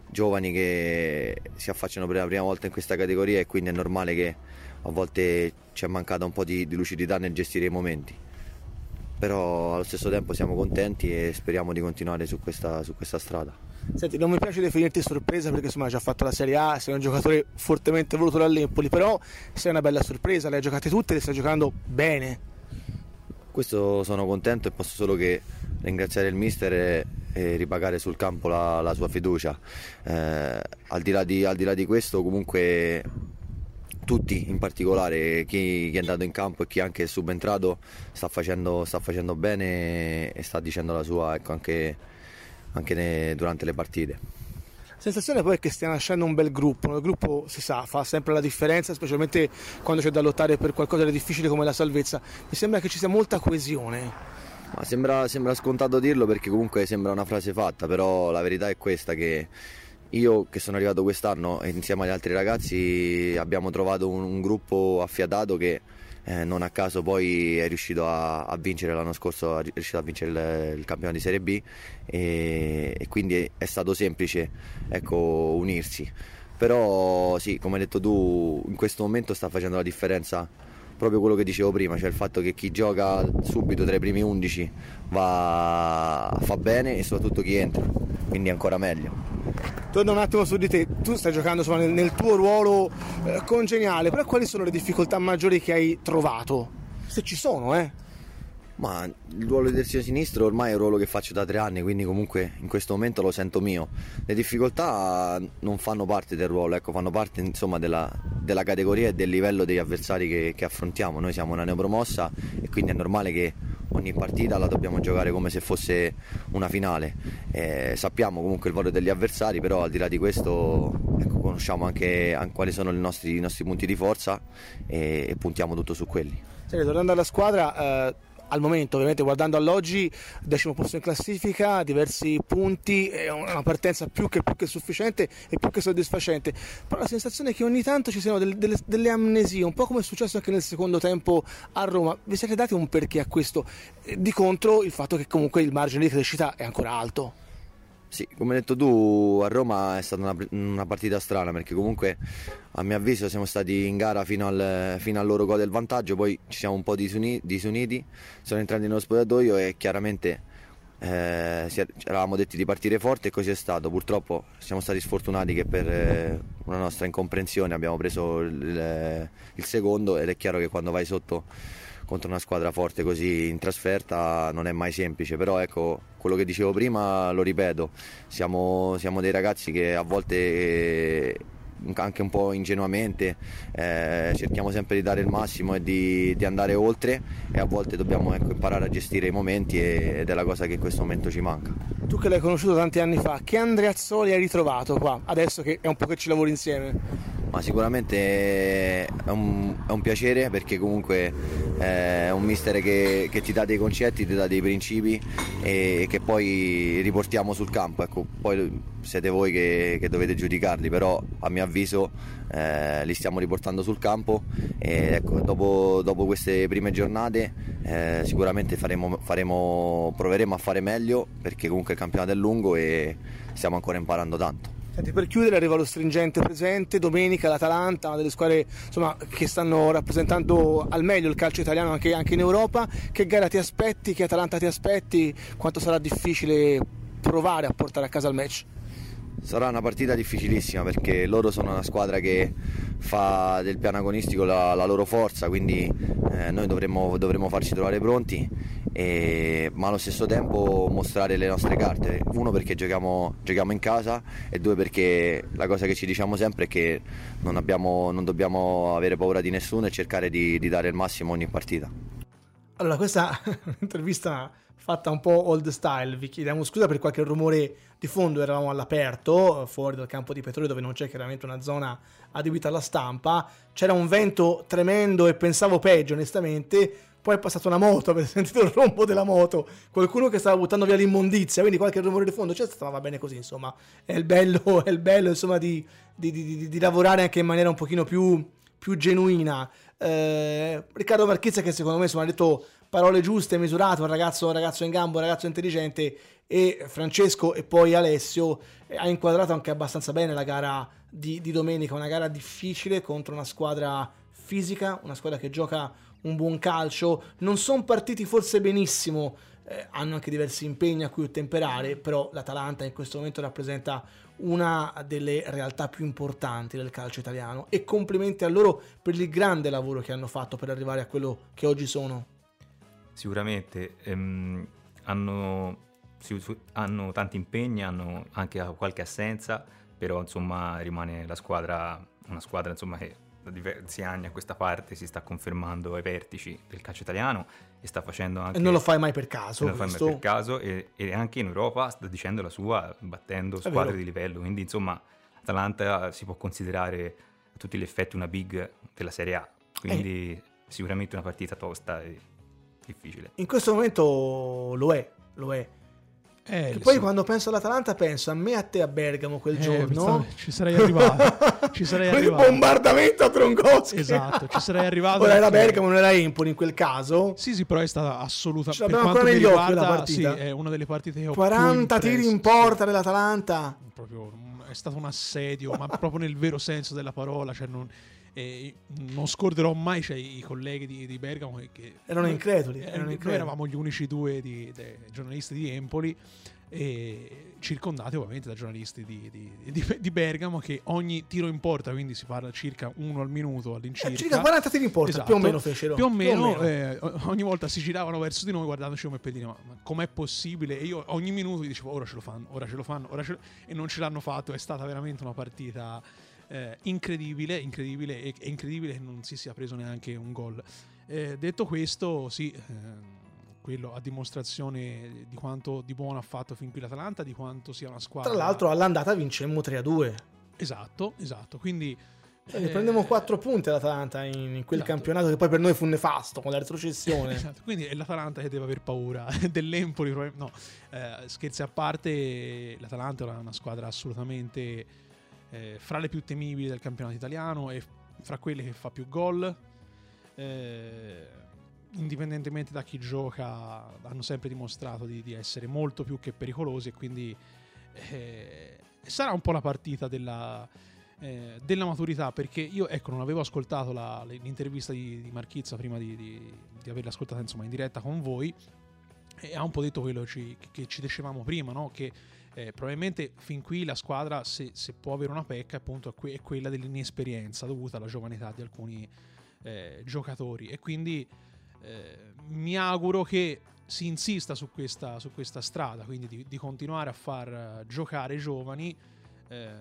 S4: giovani che si affacciano per la prima volta in questa categoria e quindi è normale che a volte ci è mancata un po' di, di lucidità nel gestire i momenti. Però allo stesso tempo siamo contenti e speriamo di continuare su questa, su questa strada.
S2: Senti, non mi piace definirti sorpresa perché insomma hai già fatto la Serie A, sei un giocatore fortemente voluto dall'Empoli, però sei una bella sorpresa, le hai giocate tutte e le stai giocando bene.
S4: Questo sono contento e posso solo che ringraziare il mister e, e ripagare sul campo la, la sua fiducia. Eh, al, di di, al, di là di, questo comunque tutti in particolare, chi, chi, è andato in campo e chi anche è subentrato sta facendo, sta facendo bene e sta dicendo la sua ecco, anche, anche durante le partite.
S2: La sensazione poi è che stia nascendo un bel gruppo, il gruppo si sa, fa sempre la differenza, specialmente quando c'è da lottare per qualcosa di difficile come la salvezza. Mi sembra che ci sia molta coesione.
S4: Sembra, sembra scontato dirlo perché comunque sembra una frase fatta, però la verità è questa che io che sono arrivato quest'anno insieme agli altri ragazzi abbiamo trovato un, un gruppo affiatato che eh, non a caso poi è riuscito a, a, vincere l'anno scorso, è riuscito a vincere il, il campionato di Serie B e, e quindi è stato semplice ecco, unirsi. Però sì, come hai detto tu, in questo momento sta facendo la differenza proprio quello che dicevo prima, cioè il fatto che chi gioca subito tra i primi 11 va, fa bene e soprattutto chi entra, quindi ancora meglio.
S2: Torno un attimo su di te, tu stai giocando insomma, nel, nel, tuo ruolo eh, congeniale, però quali sono le difficoltà maggiori che hai trovato? Se ci sono, eh?
S4: Ma il ruolo di terzino sinistro ormai è un ruolo che faccio da tre anni, quindi comunque in questo momento lo sento mio. Le difficoltà non fanno parte del ruolo, ecco, fanno parte insomma, della, della, categoria e del livello degli avversari che, che affrontiamo. Noi siamo una neopromossa e quindi è normale che ogni partita la dobbiamo giocare come se fosse una finale. Eh, sappiamo comunque il valore degli avversari, però al di là di questo ecco, conosciamo anche, anche, quali sono i nostri, i nostri, punti di forza e, e puntiamo tutto su quelli.
S2: Sì, tornando alla squadra, eh al momento, ovviamente guardando all'oggi, decimo posto in classifica, diversi punti, è una partenza più che, più che sufficiente e più che soddisfacente. Però la sensazione è che ogni tanto ci siano delle, delle, delle, amnesie, un po' come è successo anche nel secondo tempo a Roma. Vi siete dati un perché a questo? Di contro il fatto che comunque il margine di crescita è ancora alto.
S4: Sì, come hai detto tu, a Roma è stata una, una, partita strana perché comunque a mio avviso siamo stati in gara fino al, fino al loro gol del vantaggio, poi ci siamo un po' disuniti, disuniti sono entrati nello spogliatoio e chiaramente eh, eravamo detti di partire forte e così è stato. Purtroppo siamo stati sfortunati che per eh, una nostra incomprensione abbiamo preso il, il secondo ed è chiaro che quando vai sotto contro una squadra forte così in trasferta non è mai semplice, però ecco quello che dicevo prima lo ripeto, siamo, siamo dei ragazzi che a volte eh, anche un po' ingenuamente eh, cerchiamo sempre di dare il massimo e di, di andare oltre e a volte dobbiamo ecco, imparare a gestire i momenti e, ed è la cosa che in questo momento ci manca.
S2: Tu che l'hai conosciuto tanti anni fa, che Andrea Azzoli hai ritrovato qua, adesso che è un po' che ci lavori insieme?
S4: Ma sicuramente è un, è un piacere perché comunque eh, è un mister che, che, ti dà dei concetti, ti dà dei principi e che poi riportiamo sul campo. Ecco, poi siete voi che, che dovete giudicarli, però a mio avviso eh, li stiamo riportando sul campo e ecco, dopo, dopo queste prime giornate eh, sicuramente faremo, faremo, proveremo a fare meglio perché comunque il campionato è lungo e stiamo ancora imparando tanto.
S2: Senti, per chiudere arriva lo stringente presente, domenica l'Atalanta, una delle squadre insomma, che stanno rappresentando al meglio il calcio italiano anche, anche in Europa. Che gara ti aspetti? Che Atalanta ti aspetti? Quanto sarà difficile provare a portare a casa il match?
S4: Sarà una partita difficilissima perché loro sono una squadra che fa del piano agonistico la, la loro forza, quindi eh, noi dovremmo, dovremmo, farci trovare pronti, e, ma allo stesso tempo mostrare le nostre carte. Uno perché giochiamo, giochiamo, in casa e due perché la cosa che ci diciamo sempre è che non, abbiamo, non dobbiamo avere paura di nessuno e cercare di, di dare il massimo ogni partita.
S2: Allora, questa [laughs] è un'intervista fatta un po' old style. Vi chiediamo scusa per qualche rumore di fondo, eravamo all'aperto, fuori dal campo di petrolio dove non c'è chiaramente una zona adibita alla stampa. C'era un vento tremendo e pensavo peggio, onestamente. Poi è passata una moto, [laughs] avete sentito il rombo della moto, qualcuno che stava buttando via l'immondizia, quindi qualche rumore di fondo c'è stato, ma va bene così, insomma. È il bello, [laughs] è il bello insomma, di, di, di, di lavorare anche in maniera un pochino più, più genuina. Eh, Riccardo Marchizza che secondo me insomma, ha detto parole giuste, misurate, un ragazzo, un ragazzo in gambo, un ragazzo intelligente e Francesco e poi Alessio eh, ha inquadrato anche abbastanza bene la gara di, di domenica, una gara difficile contro una squadra fisica, una squadra che gioca un buon calcio, non sono partiti forse benissimo, eh, hanno anche diversi impegni a cui ottemperare, però l'Atalanta in questo momento rappresenta una delle realtà più importanti del calcio italiano e complimenti a loro per il grande lavoro che hanno fatto per arrivare a quello che oggi sono.
S3: Sicuramente ehm, hanno, hanno, tanti impegni, hanno anche qualche assenza, però insomma rimane la squadra, una squadra insomma, che da diversi anni a questa parte si sta confermando ai vertici del calcio italiano e sta facendo anche...
S2: E non lo fai mai per caso.
S3: non lo fai mai per caso e, e anche in Europa sta dicendo la sua battendo squadre di livello, quindi insomma Atalanta si può considerare a tutti gli effetti una big della Serie A, quindi
S2: Eh.
S3: sicuramente una partita tosta e difficile.
S2: In questo momento lo è, lo è.
S1: Eh,
S2: Che poi
S1: sì.
S2: quando penso all'Atalanta penso a me e a te a Bergamo quel
S1: Eh,
S2: giorno.
S1: ci sarei arrivato. [laughs] ci sarei
S2: Con il
S1: arrivato.
S2: bombardamento a Troncoschi.
S1: Esatto, ci sarei arrivato.
S2: Ora era
S1: perché-
S2: Bergamo, non era Empoli in quel caso.
S1: Sì, sì, però è stata assolutamente.
S2: Ce l'abbiamo ancora negli occhi
S1: riguarda,
S2: la partita.
S1: sì, è una delle partite che ho
S2: 40
S1: più
S2: tiri in porta dell'Atalanta.
S1: Proprio, è stato un assedio, ma proprio nel vero senso della parola. Cioè non, eh, non scorderò mai cioè, i colleghi di, di Bergamo che,
S2: Erano increduli,
S1: eh,
S2: erano
S1: noi
S2: increduli.
S1: eravamo gli unici due di- dei giornalisti di Empoli e circondati ovviamente da giornalisti di, di- di- di Bergamo che ogni tiro in porta quindi si parla circa uno al minuto
S2: Eh,
S1: all'incirca
S2: circa 40 tiri in porta,
S1: Esatto.
S2: più o meno fecero.
S1: più o meno,
S2: meno.
S1: eh, ogni volta si giravano verso di noi guardandoci come per dire ma, ma com'è possibile e io ogni minuto dicevo ora ce lo fanno ora ce lo fanno ora ce lo... e non ce l'hanno fatto è stata veramente una partita eh, incredibile incredibile e incredibile che non si sia preso neanche un gol Eh, detto questo sì ehm, quello a dimostrazione di quanto di buono ha fatto fin qui l'Atalanta di quanto sia una squadra
S2: Tra l'altro all'andata vincemmo 3 a 2.
S1: esatto esatto quindi
S2: Cioè, ne
S1: eh,
S2: prendiamo 4 punti all'Atalanta in, in quel
S1: Esatto.
S2: campionato che poi per noi fu nefasto con la retrocessione. [laughs]
S1: Esatto, quindi è l'Atalanta che deve aver paura [laughs] dell'Empoli. No, eh, scherzi a parte, l'Atalanta è una squadra assolutamente eh, fra le più temibili del campionato italiano e fra quelle che fa più gol. Eh, indipendentemente da chi gioca, hanno sempre dimostrato di, di essere molto più che pericolosi e quindi eh, sarà un po' la partita della, eh, della maturità perché io ecco non avevo ascoltato la- l'intervista di, di Marchizza prima di, di- di averla ascoltata insomma in diretta con voi e ha un po' detto quello ci- che ci dicevamo prima no? che eh, probabilmente fin qui la squadra se, se può avere una pecca appunto è, que- è quella dell'inesperienza dovuta alla giovane età di alcuni eh, giocatori. E quindi eh, mi auguro che si insista su questa, su questa strada, quindi di, di continuare a far eh, giocare i giovani eh,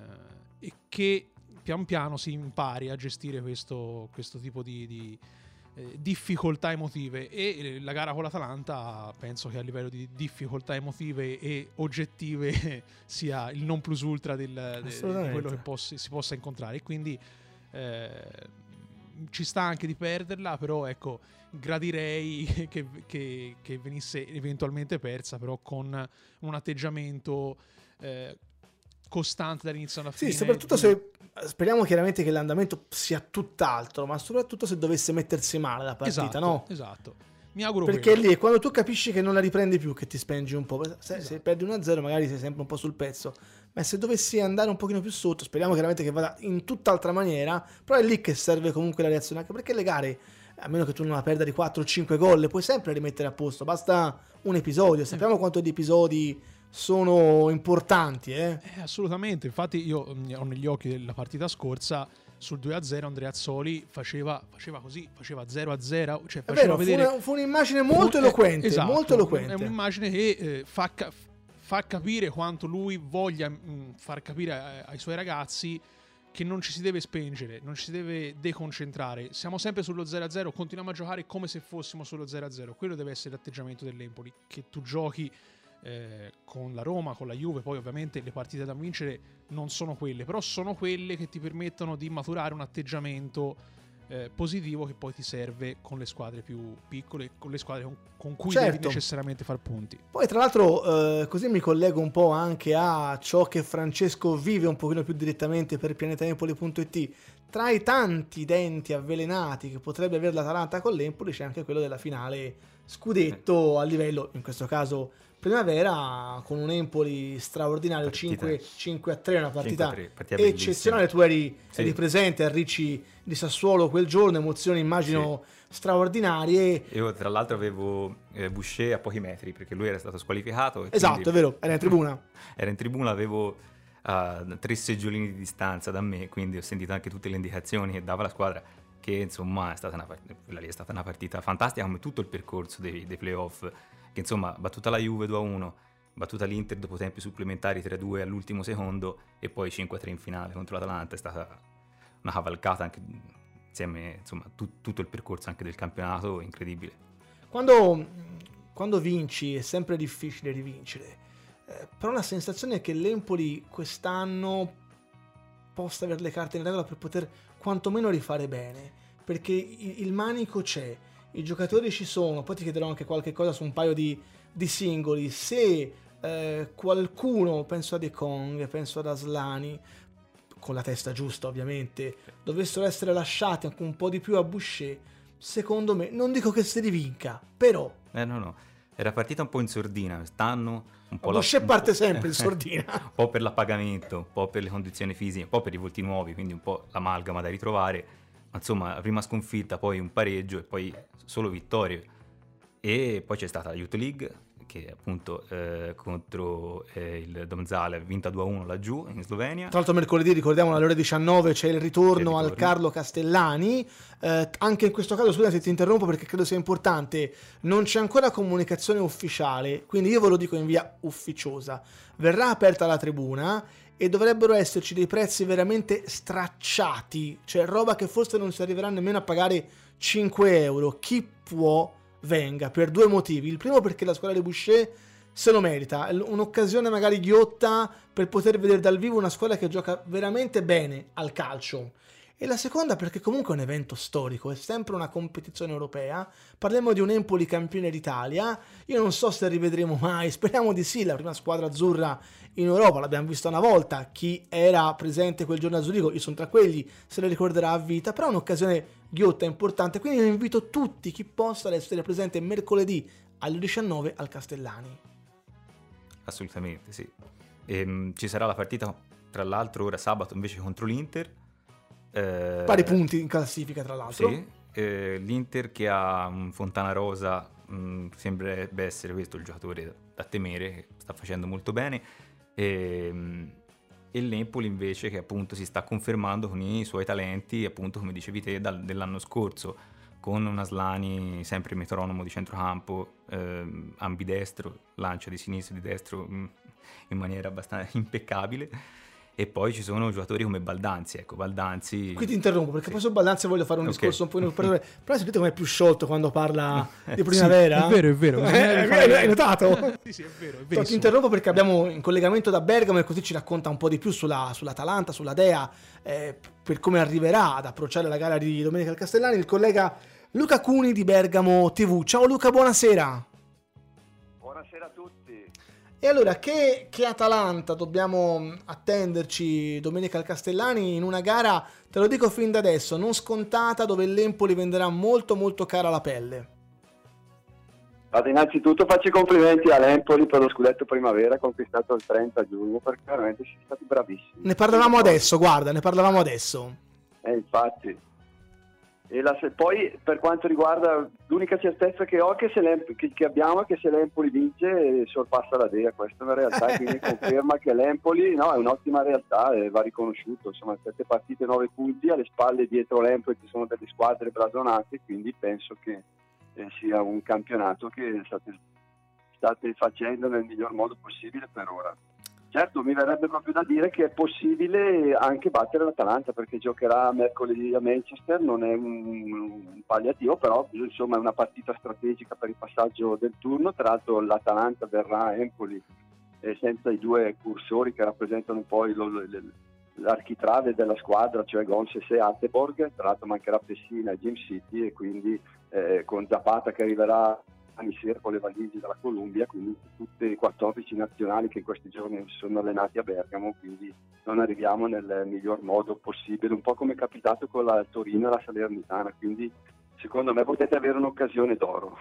S1: e che pian piano si impari a gestire questo, questo tipo di, di, eh, difficoltà emotive e eh, la gara con l'Atalanta penso che a livello di difficoltà emotive e oggettive [laughs] sia il non plus ultra del, de- di quello che poss- si possa incontrare. E quindi eh, ci sta anche di perderla però ecco gradirei [laughs] che, che- che venisse eventualmente persa però con un atteggiamento eh, costante dall'inizio alla fine
S2: Sì, soprattutto se speriamo chiaramente che l'andamento sia tutt'altro, ma soprattutto se dovesse mettersi male la partita,
S1: esatto,
S2: no?
S1: esatto mi auguro
S2: Perché
S1: quello.
S2: lì è quando tu capisci che non la riprendi più che ti spengi un po'. Se, se
S1: Esatto.
S2: perdi 1-0 magari sei sempre un po' sul pezzo. Ma se dovessi andare un pochino più sotto, speriamo chiaramente che vada in tutt'altra maniera, però è lì che serve comunque la reazione, anche perché le gare, a meno che tu non la perda di 4-5 gol, le puoi sempre rimettere a posto, basta un episodio. Sappiamo quanto di episodi sono importanti, eh.
S1: Eh, assolutamente, infatti io mm, ho negli occhi della partita scorsa sul 2-0 Andreazzoli faceva, faceva così, faceva 0-0, cioè
S2: È
S1: faceva
S2: vero, fu,
S1: vedere
S2: una- fu un'immagine molto
S1: fu-
S2: eloquente,
S1: eh, esatto,
S2: molto eloquente.
S1: È un'immagine che eh, fa, fa capire quanto lui voglia mh, far capire ai, ai suoi ragazzi che non ci si deve spengere, non ci si deve deconcentrare. Siamo sempre sullo 0-0, continuiamo a giocare come se fossimo sullo 0-0. Quello deve essere l'atteggiamento dell'Empoli, che tu giochi eh, con la Roma, con la Juve, poi ovviamente le partite da vincere non sono quelle, però sono quelle che ti permettono di maturare un atteggiamento eh, positivo che poi ti serve con le squadre più piccole, con le squadre con, con cui devi
S2: Certo.
S1: necessariamente far punti.
S2: Poi tra l'altro eh, così mi collego un po' anche a ciò che Francesco vive un pochino più direttamente per pianetaempoli.it. Tra i tanti denti avvelenati che potrebbe avere l'Atalanta con l'Empoli c'è anche quello della finale scudetto a livello, in questo caso primavera, con un Empoli straordinario
S3: Partita.
S2: 5, 5 a 3, una partita
S3: 5-3, partita
S2: eccezionale. Tu eri,
S3: Sì.
S2: eri presente a Ricci di Sassuolo quel giorno, emozioni immagino straordinarie.
S3: Io tra l'altro avevo eh, Boucher a pochi metri perché lui era stato squalificato.
S2: Esatto,
S3: quindi
S2: è vero, era in tribuna. [laughs]
S3: Era in tribuna, avevo a tre seggiolini di distanza da me, quindi ho sentito anche tutte le indicazioni che dava la squadra, che insomma è stata una, part- quella lì è stata una partita fantastica come tutto il percorso dei, dei playoff, che insomma battuta la Juve 2-1, battuta l'Inter dopo tempi supplementari 3-2 all'ultimo secondo e poi 5-3 in finale contro l'Atalanta, è stata una cavalcata anche insieme insomma tu- tutto il percorso anche del campionato incredibile.
S2: Quando, quando vinci è sempre difficile rivincere, eh, però la sensazione è che l'Empoli quest'anno possa avere le carte in regola per poter quantomeno rifare bene, perché il, il manico c'è, i giocatori ci sono, poi ti chiederò anche qualche cosa su un paio di, di singoli, se eh, qualcuno, penso a De Kong, penso ad Aslani, con la testa giusta ovviamente, dovessero essere lasciati anche un po' di più a Boucher, secondo me, non dico che si rivinca, però...
S3: Eh no no, era partita un po' in sordina quest'anno, un po'
S2: Boucher
S3: la,
S2: parte sempre in [laughs] sordina.
S3: un po' per l'appagamento, un po' per le condizioni fisiche, un po' per i volti nuovi, quindi un po' l'amalgama da ritrovare, insomma prima sconfitta, poi un pareggio e poi solo vittorie. E poi c'è stata la Youth League, che appunto eh, contro eh, il Domzale ha vinta 2-1 laggiù in Slovenia.
S2: Tra l'altro mercoledì, ricordiamo, alle ore 19 c'è il ritorno, al. Carlo Castellani. Eh, anche in questo caso, scusa se ti interrompo perché credo sia importante, non c'è ancora comunicazione ufficiale, quindi io ve lo dico in via ufficiosa. Verrà aperta la tribuna e dovrebbero esserci dei prezzi veramente stracciati, cioè roba che forse non si arriverà nemmeno a pagare 5 euro. Chi può venga per due motivi. Il primo perché la scuola di Boucher se lo merita, un'occasione magari ghiotta per poter vedere dal vivo una squadra che gioca veramente bene al calcio. E la seconda perché comunque è un evento storico, è sempre una competizione europea. Parliamo di un Empoli campione d'Italia. Io non so se rivedremo mai, speriamo di sì, la prima squadra azzurra in Europa, l'abbiamo vista una volta. Chi era presente quel giorno a Zurigo, io sono tra quelli, se lo ricorderà a vita, però è un'occasione ghiotta importante. Quindi io invito tutti, chi possa, ad essere presente mercoledì alle 19 al Castellani.
S3: Assolutamente, sì. Ehm, ci sarà la partita, tra l'altro, ora sabato invece contro l'Inter. Eh,
S2: Pari punti in classifica, tra l'altro.
S3: Sì, eh, l'Inter che ha un Fontana Rosa, mh, sembrerebbe essere questo il giocatore da temere, che sta facendo molto bene. E, mh, e il Napoli invece che appunto si sta confermando con i suoi talenti, appunto come dicevi te, dal- dell'anno scorso, con un Aslani sempre metronomo di centrocampo, ehm, ambidestro, lancia di sinistra e di destro mh, in maniera abbastanza [laughs] impeccabile. E poi ci sono giocatori come Baldanzi, ecco, Baldanzi...
S2: Qui ti interrompo perché
S3: Sì.
S2: poi su Baldanzi voglio fare un
S3: Ok.
S2: discorso un po' in [laughs] però sentite com'è più sciolto quando parla [laughs] di
S1: Sì,
S2: primavera?
S1: è vero, è vero.
S2: Eh, eh,
S1: fare-
S2: hai notato? [laughs]
S1: Sì, sì, è vero, è
S2: No, ti interrompo perché abbiamo in collegamento da Bergamo e così ci racconta un po' di più sulla, sull'Atalanta, sulla Dea, eh, per come arriverà ad approcciare la gara di Domenica Castellani, il collega Luca Cuni di Bergamo TV. Ciao Luca, buonasera.
S5: Buonasera a tutti.
S2: E allora, che, che Atalanta dobbiamo mh, attenderci domenica al Castellani in una gara, te lo dico fin da adesso, non scontata, dove l'Empoli venderà molto molto cara la pelle.
S5: Allora, innanzitutto faccio i complimenti all'Empoli per lo scudetto primavera conquistato il 30 giugno perché veramente siete stati bravissimi.
S2: Ne parlavamo adesso, guarda, ne parlavamo adesso.
S5: Eh, infatti. La- poi per quanto riguarda l'unica certezza che ho che, che- che abbiamo è che se l'Empoli vince eh, sorpassa la Dea, questa è una realtà e quindi [laughs] conferma che l'Empoli no, è un'ottima realtà e va riconosciuto, insomma sette partite, nove punti, alle spalle dietro l'Empoli ci sono delle squadre blasonate, quindi penso che eh, sia un campionato che state, state facendo nel miglior modo possibile per ora. Certo, mi verrebbe proprio da dire che è possibile anche battere l'Atalanta perché giocherà mercoledì a Manchester, non è un, un palliativo, però insomma è una partita strategica per il passaggio del turno. Tra l'altro l'Atalanta verrà a Empoli eh, senza i due cursori che rappresentano un po' il- il- l'architrave della squadra, cioè Gonses e Atteborg. Tra l'altro mancherà Pessina e Jim City e quindi eh, con Zapata che arriverà anni sera con le valigie dalla Columbia, quindi tutte i 14 nazionali che in questi giorni si sono allenati a Bergamo, quindi non arriviamo nel miglior modo possibile, un po' come è capitato con la Torino e la Salernitana, quindi secondo me potete avere un'occasione d'oro.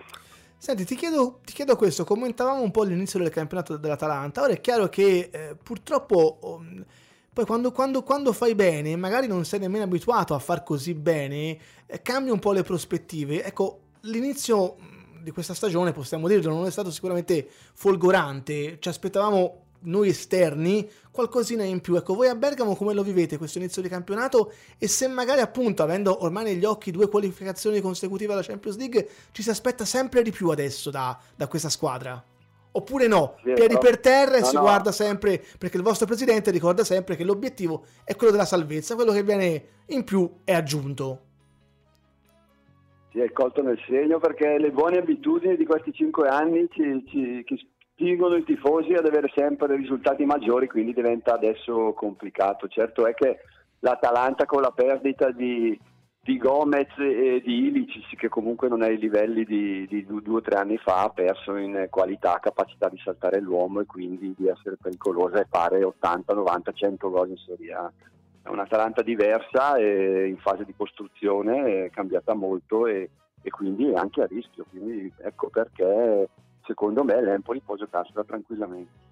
S2: Senti, ti chiedo, ti chiedo questo, commentavamo un po' l'inizio del campionato dell'Atalanta, ora è chiaro che eh, purtroppo um, poi quando, quando- quando fai bene, magari non sei nemmeno abituato a far così bene, eh, cambia un po' le prospettive. Ecco, l'inizio di questa stagione, possiamo dirlo, non è stato sicuramente folgorante, ci aspettavamo noi esterni qualcosina in più. Ecco, voi a Bergamo come lo vivete questo inizio di campionato e se magari appunto avendo ormai negli occhi due qualificazioni consecutive alla Champions League ci si aspetta sempre di più adesso da, da questa squadra? Oppure no,
S5: Sì,
S2: piedi
S5: no.
S2: per terra e
S5: No,
S2: si
S5: no.
S2: guarda sempre, perché il vostro presidente ricorda sempre che l'obiettivo è quello della salvezza, quello che viene in più è aggiunto.
S5: Sì, hai colto nel segno perché le buone abitudini di questi cinque anni ci, ci, che spingono i tifosi ad avere sempre risultati maggiori, quindi diventa adesso complicato. Certo è che l'Atalanta con la perdita di, di Gomez e di Ilicic, che comunque non è ai livelli di, di due o tre anni fa, ha perso in qualità, capacità di saltare l'uomo e quindi di essere pericolosa e fare 80, 90, 100 gol in Serie A è un'Atalanta diversa in fase di costruzione, è cambiata molto e, e quindi è anche a rischio. Quindi ecco perché secondo me l'Empoli può giocarsela tranquillamente.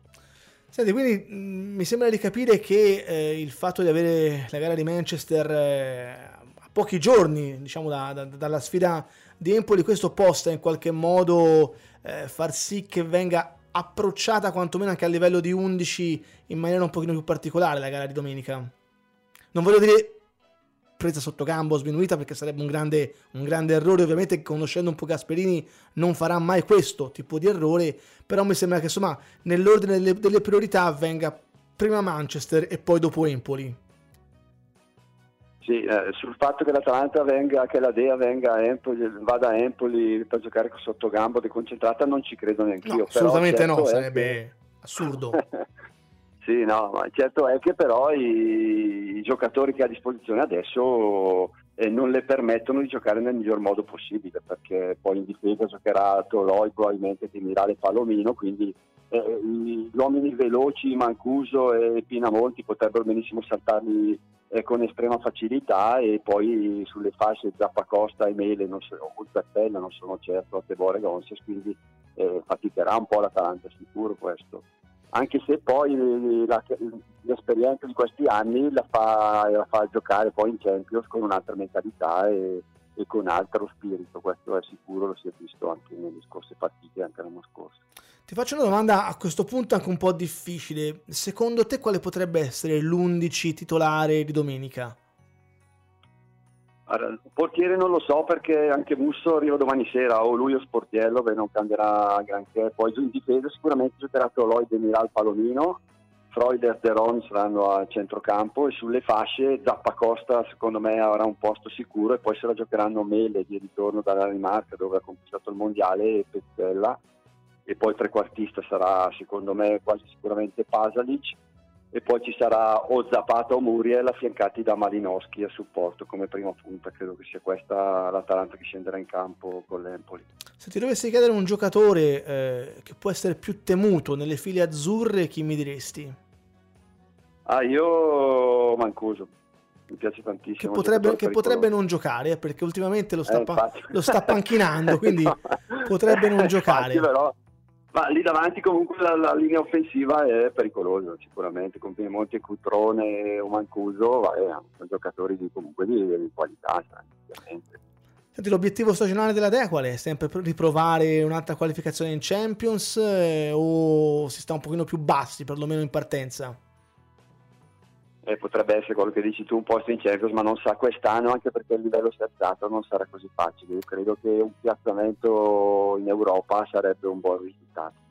S2: Senti, quindi mh, mm, mi sembra di capire che eh, il fatto di avere la gara di Manchester eh, a pochi giorni, diciamo, da, da, dalla sfida di Empoli, questo possa in qualche modo eh, far sì che venga approcciata quantomeno anche a livello di 11 in maniera un pochino più particolare la gara di domenica. Non voglio dire presa sotto campo, sminuita perché sarebbe un grande, un grande, errore. Ovviamente, conoscendo un po' Gasperini, non farà mai questo tipo di errore. Però mi sembra che insomma, nell'ordine delle, delle priorità venga prima Manchester e poi dopo Empoli.
S5: Sì, eh, sul fatto che l'Atalanta venga, che la Dea venga a Empoli, vada a Empoli per giocare sotto gambo deconcentrata, non ci credo neanche io.
S2: assolutamente certo no, sarebbe che... assurdo. [laughs]
S5: Sì, no, ma certo è che però i, i giocatori che ha a disposizione adesso eh, non le permettono di giocare nel miglior modo possibile, perché poi in difesa giocherà Toloi probabilmente finirà le Palomino, quindi eh, gli uomini veloci, Mancuso e Pinamonti potrebbero benissimo saltarli eh, con estrema facilità e poi sulle fasce Zappacosta e Mele non so, o Zappella non sono certo a Tevore Gonzes, quindi eh, faticherà un po' l'Atalanta sicuro questo anche se poi la, l'esperienza di questi anni la fa, la fa, giocare poi in Champions con un'altra mentalità e, e, con altro spirito, questo è sicuro, lo si è visto anche nelle scorse partite, anche l'anno scorso.
S2: Ti faccio una domanda a questo punto anche un po' difficile, secondo te quale potrebbe essere l'11 titolare di domenica?
S5: Portiere non lo so perché anche Musso arriva domani sera, o lui o Sportiello, beh, non cambierà granché. Poi in difesa sicuramente giocherà Toloi, Demiral, Palomino, Freud e Teron saranno a centrocampo e sulle fasce Zappa Costa secondo me avrà un posto sicuro e poi se la giocheranno Mele di ritorno dalla Danimarca dove ha conquistato il mondiale e Pezzella. E poi trequartista sarà secondo me quasi sicuramente Pasalic e poi ci sarà o Zapata o Muriel affiancati da Malinowski a supporto come prima punta, credo che sia questa l'Atalanta che scenderà in campo con l'Empoli.
S2: Se ti dovessi chiedere un giocatore eh, che può essere più temuto nelle file azzurre, chi mi diresti?
S5: Ah, io Mancuso. Mi piace tantissimo.
S2: Che potrebbe, che potrebbe non giocare, eh, perché ultimamente lo sta, eh, pa- lo sta panchinando, [laughs] quindi no. potrebbe non giocare.
S5: Infatti, però ma lì davanti comunque la, la, linea offensiva è pericolosa sicuramente, con Piemonte, Cutrone o Mancuso eh, sono giocatori di, comunque di, di qualità.
S2: Senti, l'obiettivo stagionale della Dea qual è? Sempre riprovare un'altra qualificazione in Champions eh, o si sta un pochino più bassi perlomeno in partenza?
S5: Eh, potrebbe essere quello che dici tu, un posto in Champions, ma non sa quest'anno, anche perché il livello si è alzato, non sarà così facile. Io credo che un piazzamento in Europa sarebbe un buon risultato.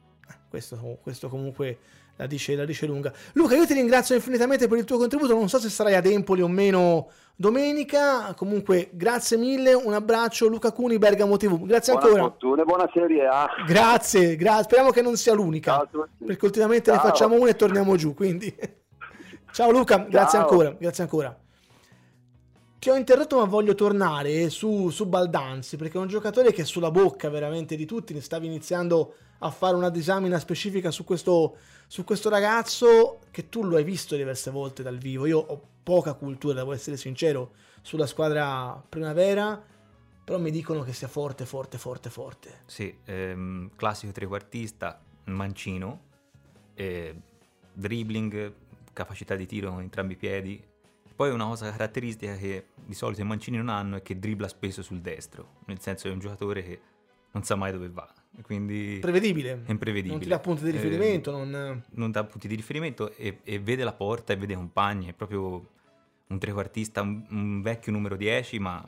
S2: Questo, questo comunque la dice, la dice, lunga. Luca, io ti ringrazio infinitamente per il tuo contributo. Non so se sarai ad Empoli o meno domenica. Comunque, grazie mille. Un abbraccio, Luca Cuni, Bergamo TV. Grazie
S5: buona
S2: ancora.
S5: Fortuna, buona Serie A.
S2: Grazie, grazie. Speriamo che non sia l'unica. Perché ultimamente Ciao. ne facciamo una e torniamo giù. Quindi. Ciao Luca, grazie ancora, grazie ancora. Ti ho interrotto ma voglio tornare su, su Baldanzi perché è un giocatore che è sulla bocca veramente di tutti, ne stavi iniziando a fare una disamina specifica su questo, su questo ragazzo che tu lo hai visto diverse volte dal vivo. Io ho poca cultura, devo essere sincero, sulla squadra primavera, però mi dicono che sia forte, forte, forte, forte.
S3: Sì, ehm, classico trequartista, mancino, eh, dribbling, capacità di tiro con entrambi i piedi. Poi una cosa caratteristica che di solito i mancini non hanno è che dribbla spesso sul destro, nel senso è un giocatore che non sa mai dove va. Quindi
S2: prevedibile.
S3: È imprevedibile. Non
S2: ti dà punti di riferimento. Eh, non...
S3: non... dà punti di riferimento e, e, vede la porta e vede compagni. È proprio un trequartista, un, un, vecchio numero 10, ma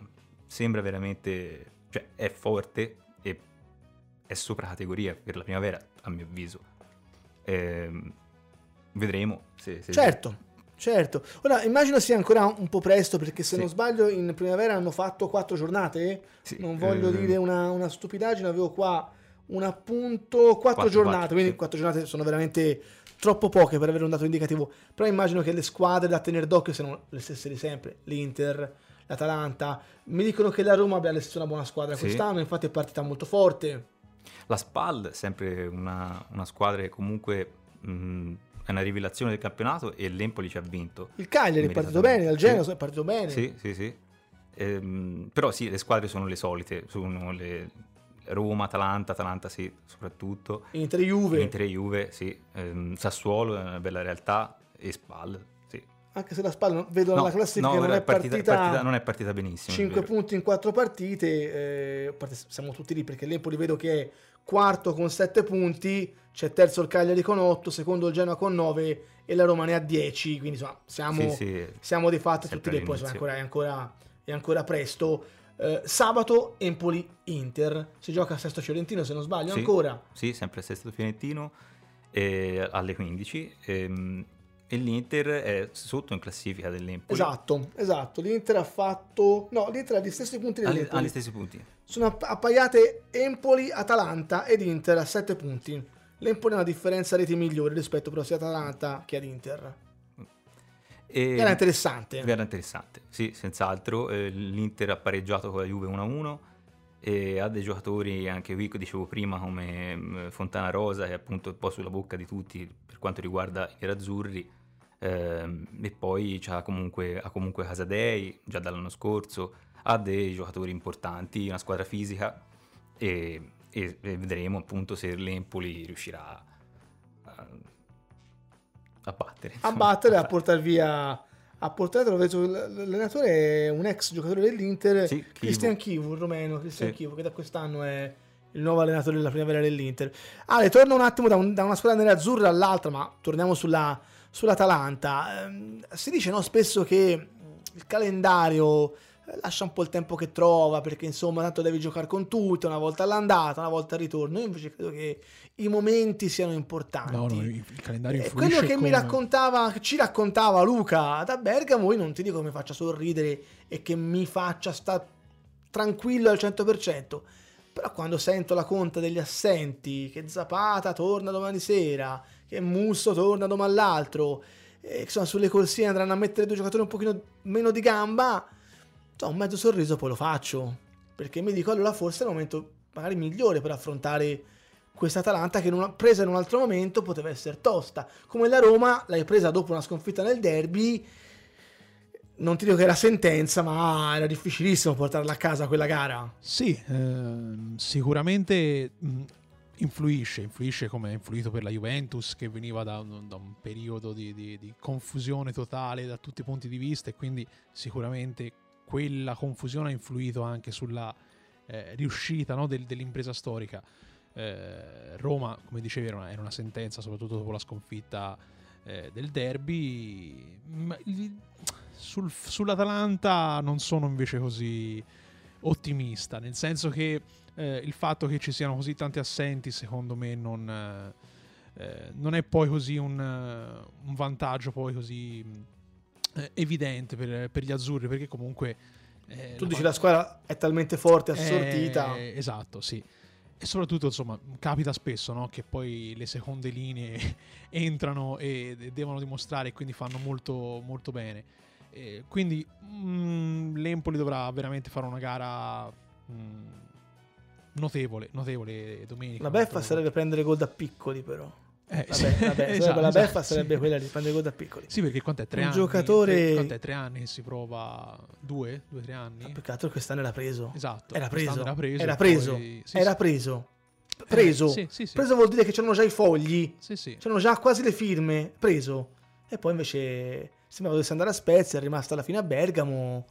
S3: sembra veramente... Cioè, è forte e è sopra categoria per la primavera, a mio avviso. Eh, Vedremo. Se, se
S2: certo, Certo, ora immagino sia ancora un po' presto perché se
S3: Sì.
S2: non sbaglio in primavera hanno fatto quattro giornate,
S3: Sì,
S2: non voglio
S3: eh,
S2: dire una, una stupidaggine, avevo qua un appunto, quattro,
S3: Quattro,
S2: giornate,
S3: quattro,
S2: quindi
S3: sì.
S2: quattro giornate sono veramente troppo poche per avere un dato indicativo, però immagino che le squadre da tenere d'occhio siano le stesse di sempre, l'Inter, l'Atalanta, mi dicono che la Roma abbia una buona squadra
S3: Sì.
S2: quest'anno, infatti è partita molto forte,
S3: La SPAL è sempre una, una squadra che comunque mh, è una rivelazione del campionato e l'Empoli ci ha vinto.
S2: il Cagliari è partito bene, il Genoa è partito bene,
S3: Sì, sì, sì. Ehm, però sì, le squadre sono le solite, sono le Roma, Atalanta, Atalanta sì, soprattutto.
S2: Inter Juve,
S3: Inter Juve, sì. Ehm, Sassuolo è una bella realtà e SPAL, sì.
S2: Anche se la spalla vedo
S3: No,
S2: nella classifica
S3: no,
S2: non è
S3: partita-
S2: partita,
S3: partita- non è partita benissimo. è
S2: 5
S3: vero.
S2: punti in 4 partite, eh, siamo tutti lì perché l'Empoli vedo che è quarto con 7 punti, c'è terzo il Cagliari con 8, secondo il Genoa con 9 e la Roma ne ha 10, quindi insomma siamo,
S3: Sì, sì.
S2: siamo di fatto tutti lì, poi è ancora, è ancora, è ancora presto. Eh, sabato Empoli-Inter, si gioca a Sesto Fiorentino se non sbaglio
S3: Sì.
S2: ancora.
S3: Sì, sempre a Sesto Fiorentino eh, alle 15 ehm, e l'Inter è sotto in classifica dell'Empoli.
S2: Esatto, esatto, l'Inter ha fatto... No, l'Inter ha gli stessi punti dell'Empoli.
S3: agli stessi punti.
S2: Sono app- appaiate Empoli, Atalanta ed Inter a 7 punti. L'Empoli ha una differenza reti migliore rispetto però sia ad Atalanta che ad Inter.
S3: E
S2: Era interessante.
S3: Era interessante, sì, senz'altro. Eh, L'Inter ha pareggiato con la Juve 1-1 e ha dei giocatori, anche qui, dicevo prima, come mm, Fontana Rosa, che è appunto un po' sulla bocca di tutti per quanto riguarda i nerazzurri. Ehm, e poi c'ha comunque, ha comunque Casadei, già dall'anno scorso, ha dei giocatori importanti, una squadra fisica e, e- e vedremo appunto se l'Empoli riuscirà a, a battere.
S2: A
S3: insomma,
S2: battere, a [laughs] portare via... A portare, lo vedo, l'allenatore è un ex giocatore dell'Inter,
S3: Sì, Chivu.
S2: Cristian Chivu, il romeno, Cristian
S3: Sì.
S2: Chivu, che da quest'anno è il nuovo allenatore della primavera dell'Inter. Ale, torno un attimo da, un- da una squadra nerazzurra all'altra, ma torniamo sulla, sull'Atalanta. Ehm, si dice no, spesso che il calendario eh, lascia un po' il tempo che trova, perché insomma tanto devi giocare con tutte, una volta all'andata, una volta al ritorno. Io invece credo che i momenti siano importanti.
S1: No, no, il calendario
S2: Eh, quello che mi
S1: come-
S2: raccontava, che ci raccontava Luca da Bergamo, io non ti dico che mi faccia sorridere e che mi faccia stare tranquillo al 100%, però quando sento la conta degli assenti, che Zapata torna domani sera, che Musso torna domani l'altro, e insomma sulle corsie andranno a mettere due giocatori un pochino meno di gamba, insomma, un mezzo sorriso poi lo faccio, perché mi dico allora forse è il momento magari migliore per affrontare questa Atalanta che in una- presa in un altro momento poteva essere tosta. Come la Roma l'hai presa dopo una sconfitta nel derby. Non ti dico che era sentenza, ma era difficilissimo portarla a casa quella gara.
S1: Sì, ehm, sicuramente influisce, influisce come ha influito per la Juventus che veniva da un, da un periodo di, di- di confusione totale da tutti i punti di vista e quindi sicuramente quella confusione ha influito anche sulla eh, riuscita no, del- dell'impresa storica. Eh, Roma, come dicevi, era una, era una sentenza, soprattutto dopo la sconfitta eh, del derby. Sul- sull'Atalanta non sono invece così ottimista, nel senso che eh, il fatto che ci siano così tanti assenti, secondo me, non, eh, eh, non è poi così un, eh, un vantaggio poi così mh, eh, evidente per, per gli azzurri, perché comunque... eh,
S2: Tu dici la squadra è talmente forte, assortita.
S1: esatto, sì. E soprattutto, insomma, capita spesso no? che poi le seconde linee [laughs] entrano e devono dimostrare e quindi fanno molto, molto bene. E quindi mm, l'Empoli dovrà veramente fare una gara mm, notevole, notevole domenica.
S2: La beffa sarebbe prendere gol da piccoli, però.
S1: Eh,
S2: Vabbè,
S1: sì.
S2: vabbè, [laughs]
S1: Esatto,
S2: la
S1: esatto,
S2: beffa sarebbe
S1: sì.
S2: quella di prendere gol da piccoli.
S1: Sì, perché quant'è? Tre
S2: Un
S1: anni?
S2: giocatore-
S1: Tre, quant'è? Tre anni che si prova? Due? Due, tre anni?
S2: Che altro quest'anno era preso.
S1: Esatto.
S2: Era preso.
S1: Era preso.
S2: Era preso.
S1: poi- sì,
S2: Era preso. Preso.
S1: Eh.
S2: Preso vuol dire che c'erano già i fogli.
S1: Sì, sì.
S2: C'erano già quasi le firme. Preso. E poi invece sembrava dovesse andare a Spezia, è rimasto alla fine a Bergamo.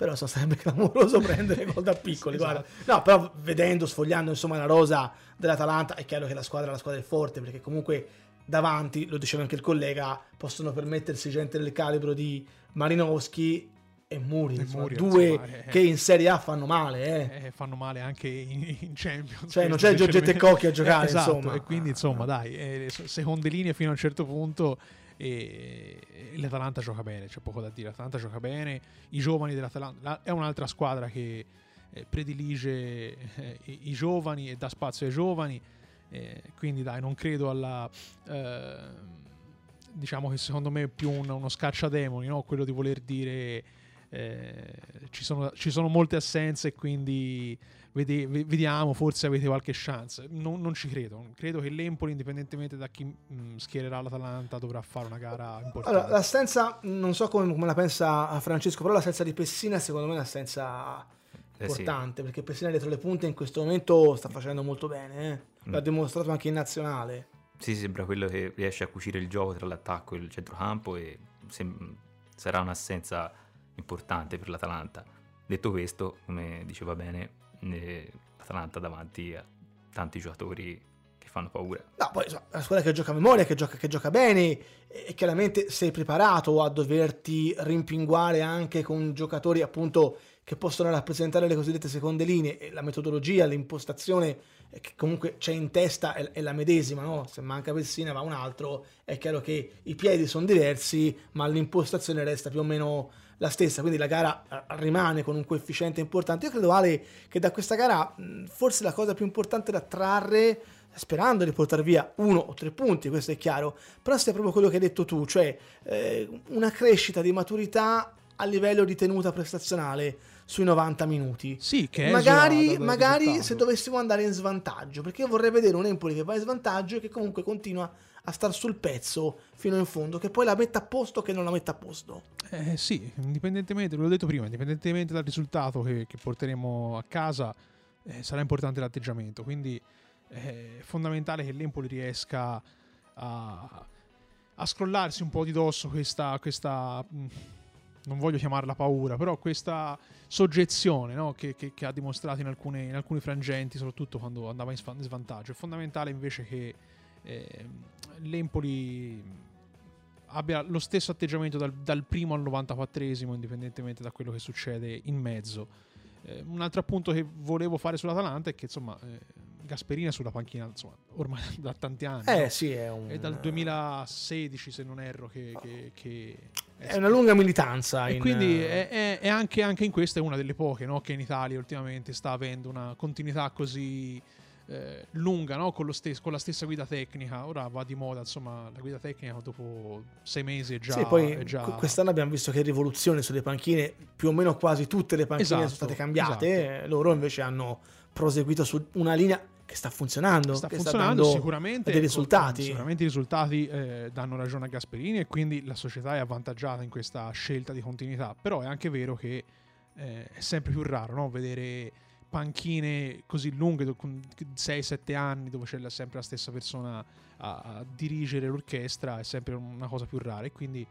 S2: Però insomma, sarebbe [laughs] clamoroso prendere gol da piccoli.
S1: Sì, esatto.
S2: No, però vedendo, sfogliando insomma la rosa dell'Atalanta, è chiaro che la squadra, la squadra è forte perché comunque davanti, lo diceva anche il collega, possono permettersi gente del calibro di Marinowski e Muri.
S1: E
S2: insomma,
S1: Muri,
S2: due
S1: insomma, eh.
S2: che in Serie A fanno male. Eh.
S1: Eh, fanno male anche in, in Champions.
S2: Cioè, non c'è Giorgetto e Cocchi a giocare, [laughs]
S1: esatto,
S2: insomma.
S1: E quindi, insomma, dai, eh, so- seconde linee fino a un certo punto e, l'Atalanta gioca bene, c'è poco da dire, l'Atalanta gioca bene, i giovani dell'Atalanta è un'altra squadra che eh, predilige eh, i, i, giovani e dà spazio ai giovani, eh, quindi dai, non credo alla... Eh, diciamo che secondo me è più un, uno scacciademoni, no? quello di voler dire eh, ci, sono, ci, sono, molte assenze e quindi vede, vediamo, forse avete qualche chance. Non, non, ci credo, credo che l'Empoli, indipendentemente da chi mh, mm, schiererà l'Atalanta, dovrà fare una gara importante.
S2: Allora, l'assenza, non so come, come la pensa Francesco, però l'assenza di Pessina secondo me è un'assenza importante, eh sì. perché Pessina dietro le punte in questo momento sta facendo molto bene, eh? l'ha mm. dimostrato anche in nazionale.
S3: Sì, sembra quello che riesce a cucire il gioco tra l'attacco e il centrocampo e sem- sarà un'assenza importante per l'Atalanta. Detto questo, come diceva bene, l'Atalanta davanti a tanti giocatori che fanno paura.
S2: No, poi insomma, una squadra che gioca a memoria, che gioca, che gioca bene e chiaramente sei preparato a doverti rimpinguare anche con giocatori appunto che possono rappresentare le cosiddette seconde linee la metodologia, l'impostazione che comunque c'è in testa è, è la medesima, no? se manca Pessina va un altro, è chiaro che i piedi sono diversi ma l'impostazione resta più o meno la stessa, quindi la gara eh, rimane con un coefficiente importante. Io credo Ale che da questa gara forse la cosa più importante da trarre sperando di portare via uno o tre punti, questo è chiaro, però sia proprio quello che hai detto tu, cioè eh, una crescita di maturità a livello di tenuta prestazionale sui 90 minuti.
S1: Sì, che
S2: magari, magari se dovessimo andare in svantaggio, perché io vorrei vedere un Empoli che va in svantaggio e che comunque continua a star sul pezzo fino in fondo, che poi la metta a posto che non la metta a posto.
S1: Eh sì, indipendentemente, ve l'ho detto prima, indipendentemente dal risultato che, che porteremo a casa, eh, sarà importante l'atteggiamento, quindi eh, è fondamentale che l'Empoli riesca a, a scrollarsi un po' di dosso questa, questa mm, non voglio chiamarla paura, però questa soggezione no? che, che, che, ha dimostrato in, alcune, in, alcuni frangenti, soprattutto quando andava in svantaggio. È fondamentale invece che eh, l'Empoli abbia lo stesso atteggiamento dal, dal primo al 94esimo, indipendentemente da quello che succede in mezzo. Eh, un altro appunto che volevo fare sull'Atalanta è che insomma eh, Gasperini è sulla panchina insomma, ormai [laughs] da tanti anni.
S2: Eh
S1: no?
S2: sì, è un...
S1: È dal 2016 se non erro che... che, che
S2: è, una lunga militanza.
S1: E in... quindi è, è, è anche, anche, in questa è una delle poche no? che in Italia ultimamente sta avendo una continuità così eh, lunga no? con, stes- con, la stessa guida tecnica. Ora va di moda, insomma, la guida tecnica dopo sei mesi è già.
S2: Sì, poi
S1: già...
S2: quest'anno abbiamo visto che rivoluzione sulle panchine, più o meno quasi tutte le panchine esatto, sono state cambiate. Esatto. Loro invece hanno proseguito su una linea che sta funzionando,
S1: sta funzionando
S2: sta
S1: sicuramente
S2: dei risultati.
S1: Sicuramente i risultati eh, danno ragione a Gasperini e quindi la società è avvantaggiata in questa scelta di continuità. Però è anche vero che eh, è sempre più raro no? vedere panchine così lunghe, con 6-7 anni, dove c'è sempre la stessa persona a, a, dirigere l'orchestra, è sempre una cosa più rara. E quindi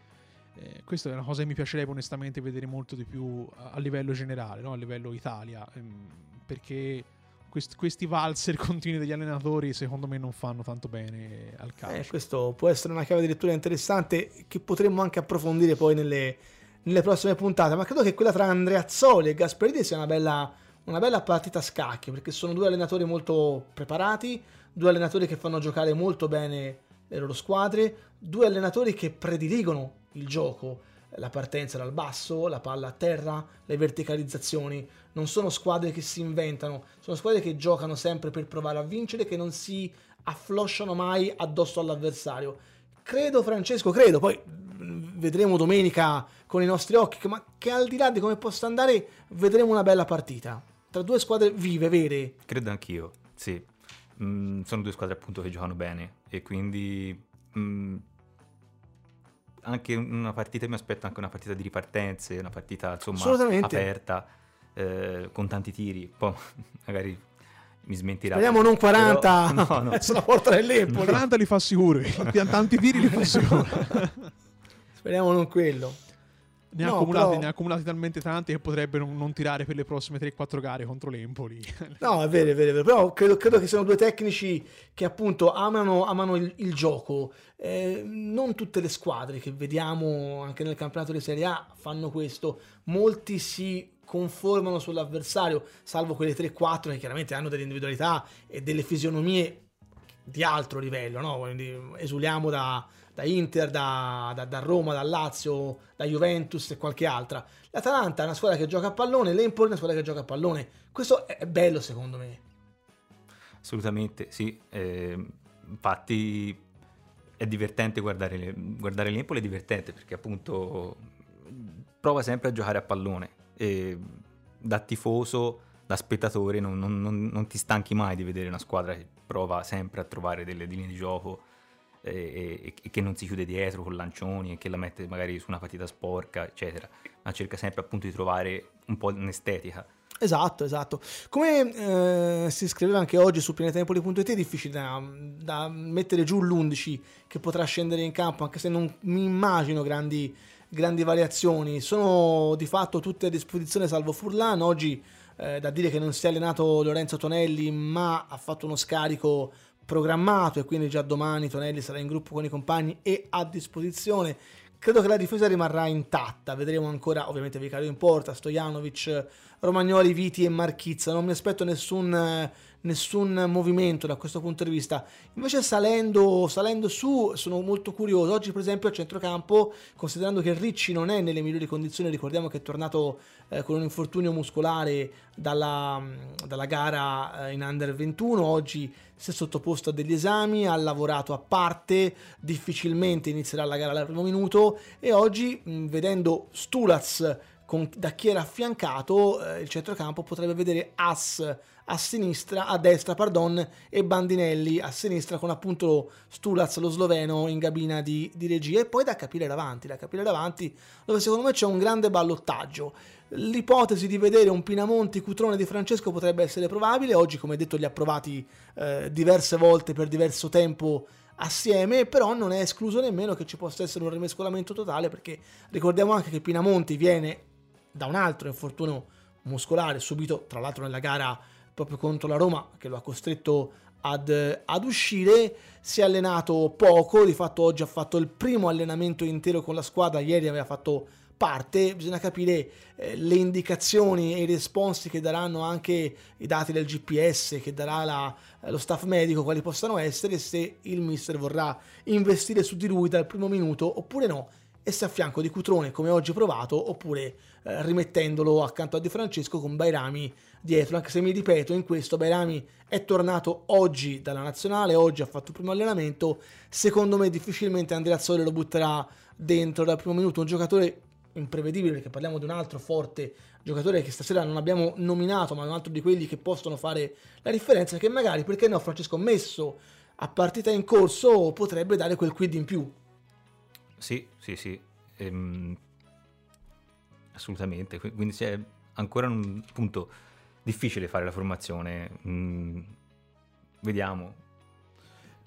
S1: eh, questa è una cosa che mi piacerebbe onestamente vedere molto di più a, a livello generale, no? a livello Italia, ehm, perché quest, questi valzer [laughs] continui degli allenatori secondo me non fanno tanto bene al calcio.
S2: Eh, questo può essere una chiave di lettura interessante che potremmo anche approfondire poi nelle, nelle prossime puntate, ma credo che quella tra Andreazzoli e Gasperini sia una bella una bella partita a scacchi perché sono due allenatori molto preparati, due allenatori che fanno giocare molto bene le loro squadre, due allenatori che prediligono il gioco, la partenza dal basso, la palla a terra, le verticalizzazioni. Non sono squadre che si inventano, sono squadre che giocano sempre per provare a vincere, che non si afflosciano mai addosso all'avversario. Credo, Francesco, credo, poi vedremo domenica con i nostri occhi, ma che al di là di come possa andare, vedremo una bella partita tra due squadre vive, vere.
S3: Credo anch'io, sì. Mm, sono due squadre appunto che giocano bene e quindi mm, anche una partita, mi aspetto anche una partita di ripartenze, una partita insomma aperta, eh, con tanti tiri, poi [laughs] magari mi smentirà.
S2: Speriamo non 40 però, [laughs] no, no. [laughs] sulla porta dell'Empoli.
S1: 40 li fa sicuro, tanti tiri li fa sicuro.
S2: Speriamo non quello.
S1: Ne, no, ha accumulati, però... ne ha accumulati talmente tanti che potrebbero non tirare per le prossime 3-4 gare contro l'Empoli. [laughs]
S2: no, è vero, è vero, è vero. però credo, credo, che siano due tecnici che appunto amano, amano il, il, gioco. Eh, non tutte le squadre che vediamo anche nel campionato di Serie A fanno questo. Molti si conformano sull'avversario, salvo quelle 3-4 che chiaramente hanno delle individualità e delle fisionomie di altro livello, no? Quindi esuliamo da da Inter, da, da, da, Roma, da Lazio, da Juventus e qualche altra. L'Atalanta è una squadra che gioca a pallone, l'Empoli è una squadra che gioca a pallone. Questo è bello secondo me.
S3: Assolutamente, sì. Eh, infatti è divertente guardare, guardare l'Empoli, è divertente perché appunto prova sempre a giocare a pallone e da tifoso, da spettatore non, non, non, non ti stanchi mai di vedere una squadra che prova sempre a trovare delle linee di gioco e, e, che non si chiude dietro con lancioni e che la mette magari su una partita sporca, eccetera, ma cerca sempre appunto di trovare un po' un'estetica.
S2: Esatto, esatto. Come eh, si scriveva anche oggi su pianetempoli.it è difficile da, da, mettere giù l'11 che potrà scendere in campo, anche se non mi immagino grandi, grandi variazioni. Sono di fatto tutte a disposizione salvo Furlan. Oggi eh, da dire che non si è allenato Lorenzo Tonelli, ma ha fatto uno scarico programmato e quindi già domani Tonelli sarà in gruppo con i compagni e a disposizione. Credo che la difesa rimarrà intatta, vedremo ancora ovviamente Vicario in porta, Stojanovic, Romagnoli, Viti e Marchizza, non mi aspetto nessun nessun movimento da questo punto di vista. Invece salendo, salendo su sono molto curioso. Oggi per esempio a centrocampo, considerando che Ricci non è nelle migliori condizioni, ricordiamo che è tornato eh, con un infortunio muscolare dalla, dalla gara eh, in Under 21, oggi si è sottoposto a degli esami, ha lavorato a parte, difficilmente inizierà la gara al primo minuto e oggi mh, vedendo Stulaz con, da chi era affiancato, eh, il centrocampo potrebbe vedere As a sinistra, a destra, pardon, e Bandinelli a sinistra con appunto Stulaz, lo sloveno, in cabina di, di regia. E poi da capire davanti, da capire davanti, dove secondo me c'è un grande ballottaggio. L'ipotesi di vedere un Pinamonti Cutrone di Francesco potrebbe essere probabile. Oggi, come detto, li ha provati eh, diverse volte per diverso tempo assieme, però non è escluso nemmeno che ci possa essere un rimescolamento totale, perché ricordiamo anche che Pinamonti viene da un altro infortunio muscolare subito, tra l'altro nella gara proprio contro la Roma che lo ha costretto ad, ad, uscire. Si è allenato poco, di fatto oggi ha fatto il primo allenamento intero con la squadra, ieri aveva fatto parte, bisogna capire eh, le indicazioni e i responsi che daranno anche i dati del GPS, che darà la, lo staff medico, quali possano essere, se il mister vorrà investire su di lui dal primo minuto oppure no, e se a fianco di Cutrone come oggi provato, oppure eh, rimettendolo accanto a Di Francesco con Bairami dietro, anche se mi ripeto, in questo Bairami è tornato oggi dalla nazionale, oggi ha fatto il primo allenamento, secondo me difficilmente Andrea Sole lo butterà dentro dal primo minuto, un giocatore imprevedibile perché parliamo di un altro forte giocatore che stasera non abbiamo nominato, ma un altro di quelli che possono fare la differenza, che magari, perché no, Francesco messo a partita in corso potrebbe dare quel quid in più.
S3: Sì, sì, sì. Ehm, assolutamente. Quindi c'è ancora un punto difficile fare la formazione. Mm, vediamo.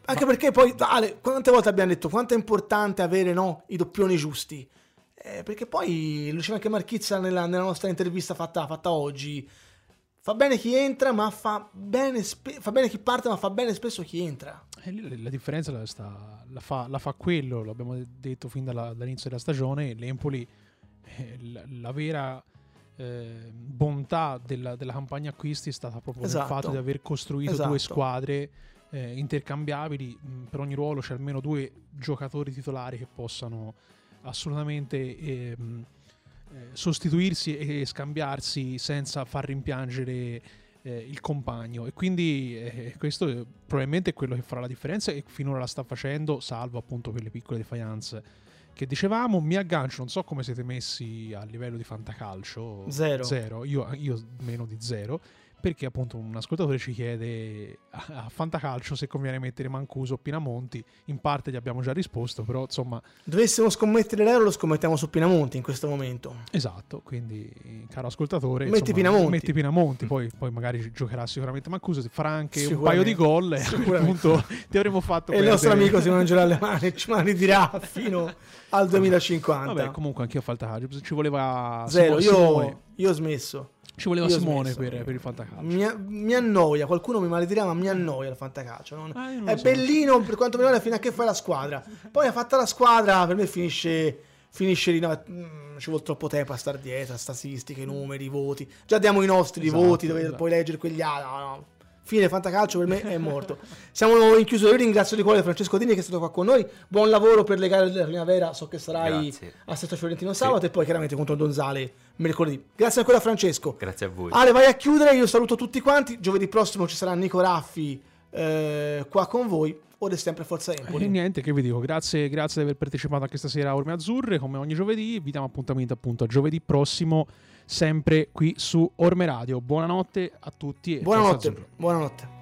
S2: Anche Ma... perché poi, Ale, quante volte abbiamo detto quanto è importante avere no, i doppioni giusti? Eh, perché poi, lo diceva anche Marchizza nella, nella nostra intervista fatta, fatta, oggi, fa bene chi entra, ma fa bene, spe- fa bene chi parte, ma fa bene spesso chi entra.
S1: Eh, la, la differenza la, sta, la, fa, la, fa, quello, l'abbiamo detto fin dalla, dall'inizio della stagione, l'Empoli, eh, la, vera eh, bontà della, della, campagna acquisti è stata proprio esatto. nel fatto di aver costruito esatto. due squadre eh, intercambiabili, mh, per ogni ruolo c'è almeno due giocatori titolari che possano assolutamente ehm, eh, sostituirsi e scambiarsi senza far rimpiangere eh, il compagno e quindi eh, questo probabilmente è quello che farà la differenza e finora la sta facendo salvo appunto quelle piccole defiance che dicevamo mi aggancio non so come siete messi a livello di fantacalcio.
S2: Zero,
S1: zero. Io, io meno di zero perché appunto un ascoltatore ci chiede a, a Fantacalcio se conviene mettere Mancuso o Pinamonti, in parte gli abbiamo già risposto, però insomma...
S2: Dovessimo scommettere l'euro lo scommettiamo su Pinamonti in questo momento.
S1: Esatto, quindi caro ascoltatore...
S2: Metti insomma, Pinamonti.
S1: Metti Pinamonti, poi, poi, magari giocherà sicuramente Mancuso, farà anche un paio di gol e a quel punto ti avremo fatto...
S2: E il nostro amico Simone Gelale Mani ci ridirà fino al 2050.
S1: Vabbè, comunque anche io a Fantacalcio ci voleva...
S2: Zero, io, io ho smesso.
S1: Ci voleva Io Simone per, per, il fantacalcio.
S2: Mi, mi, annoia, qualcuno mi maledirà, ma mi annoia il fantacalcio. Non, ah, è so. bellino per quanto mi riguarda fino a che fai la squadra. Poi ha fatto la squadra, per me finisce, finisce lì. No, mm, ci vuole troppo tempo a stare dietro, statistiche, numeri, voti. Già diamo i nostri esatto, voti dove esatto. puoi leggere quegli altri. No, no. Fine Fantacalcio per me è morto. Siamo in chiusura, io ringrazio di cuore Francesco Dini che è stato qua con noi, buon lavoro per le gare della primavera, so che sarai
S3: Grazie.
S2: a Sesto Fiorentino sabato e poi chiaramente contro Donzale mercoledì. Grazie ancora Francesco.
S3: Grazie a voi.
S2: Ale, vai a chiudere, io saluto tutti quanti, giovedì prossimo ci sarà Nico Raffi eh, qua con voi, ora è sempre Forza Empoli.
S1: E niente, che vi dico, grazie, grazie di aver partecipato anche stasera a Orme Azzurre, come ogni giovedì, vi diamo appuntamento appunto a giovedì prossimo, sempre qui su Orme Radio. Buonanotte a tutti e
S2: Buonanotte, buonanotte.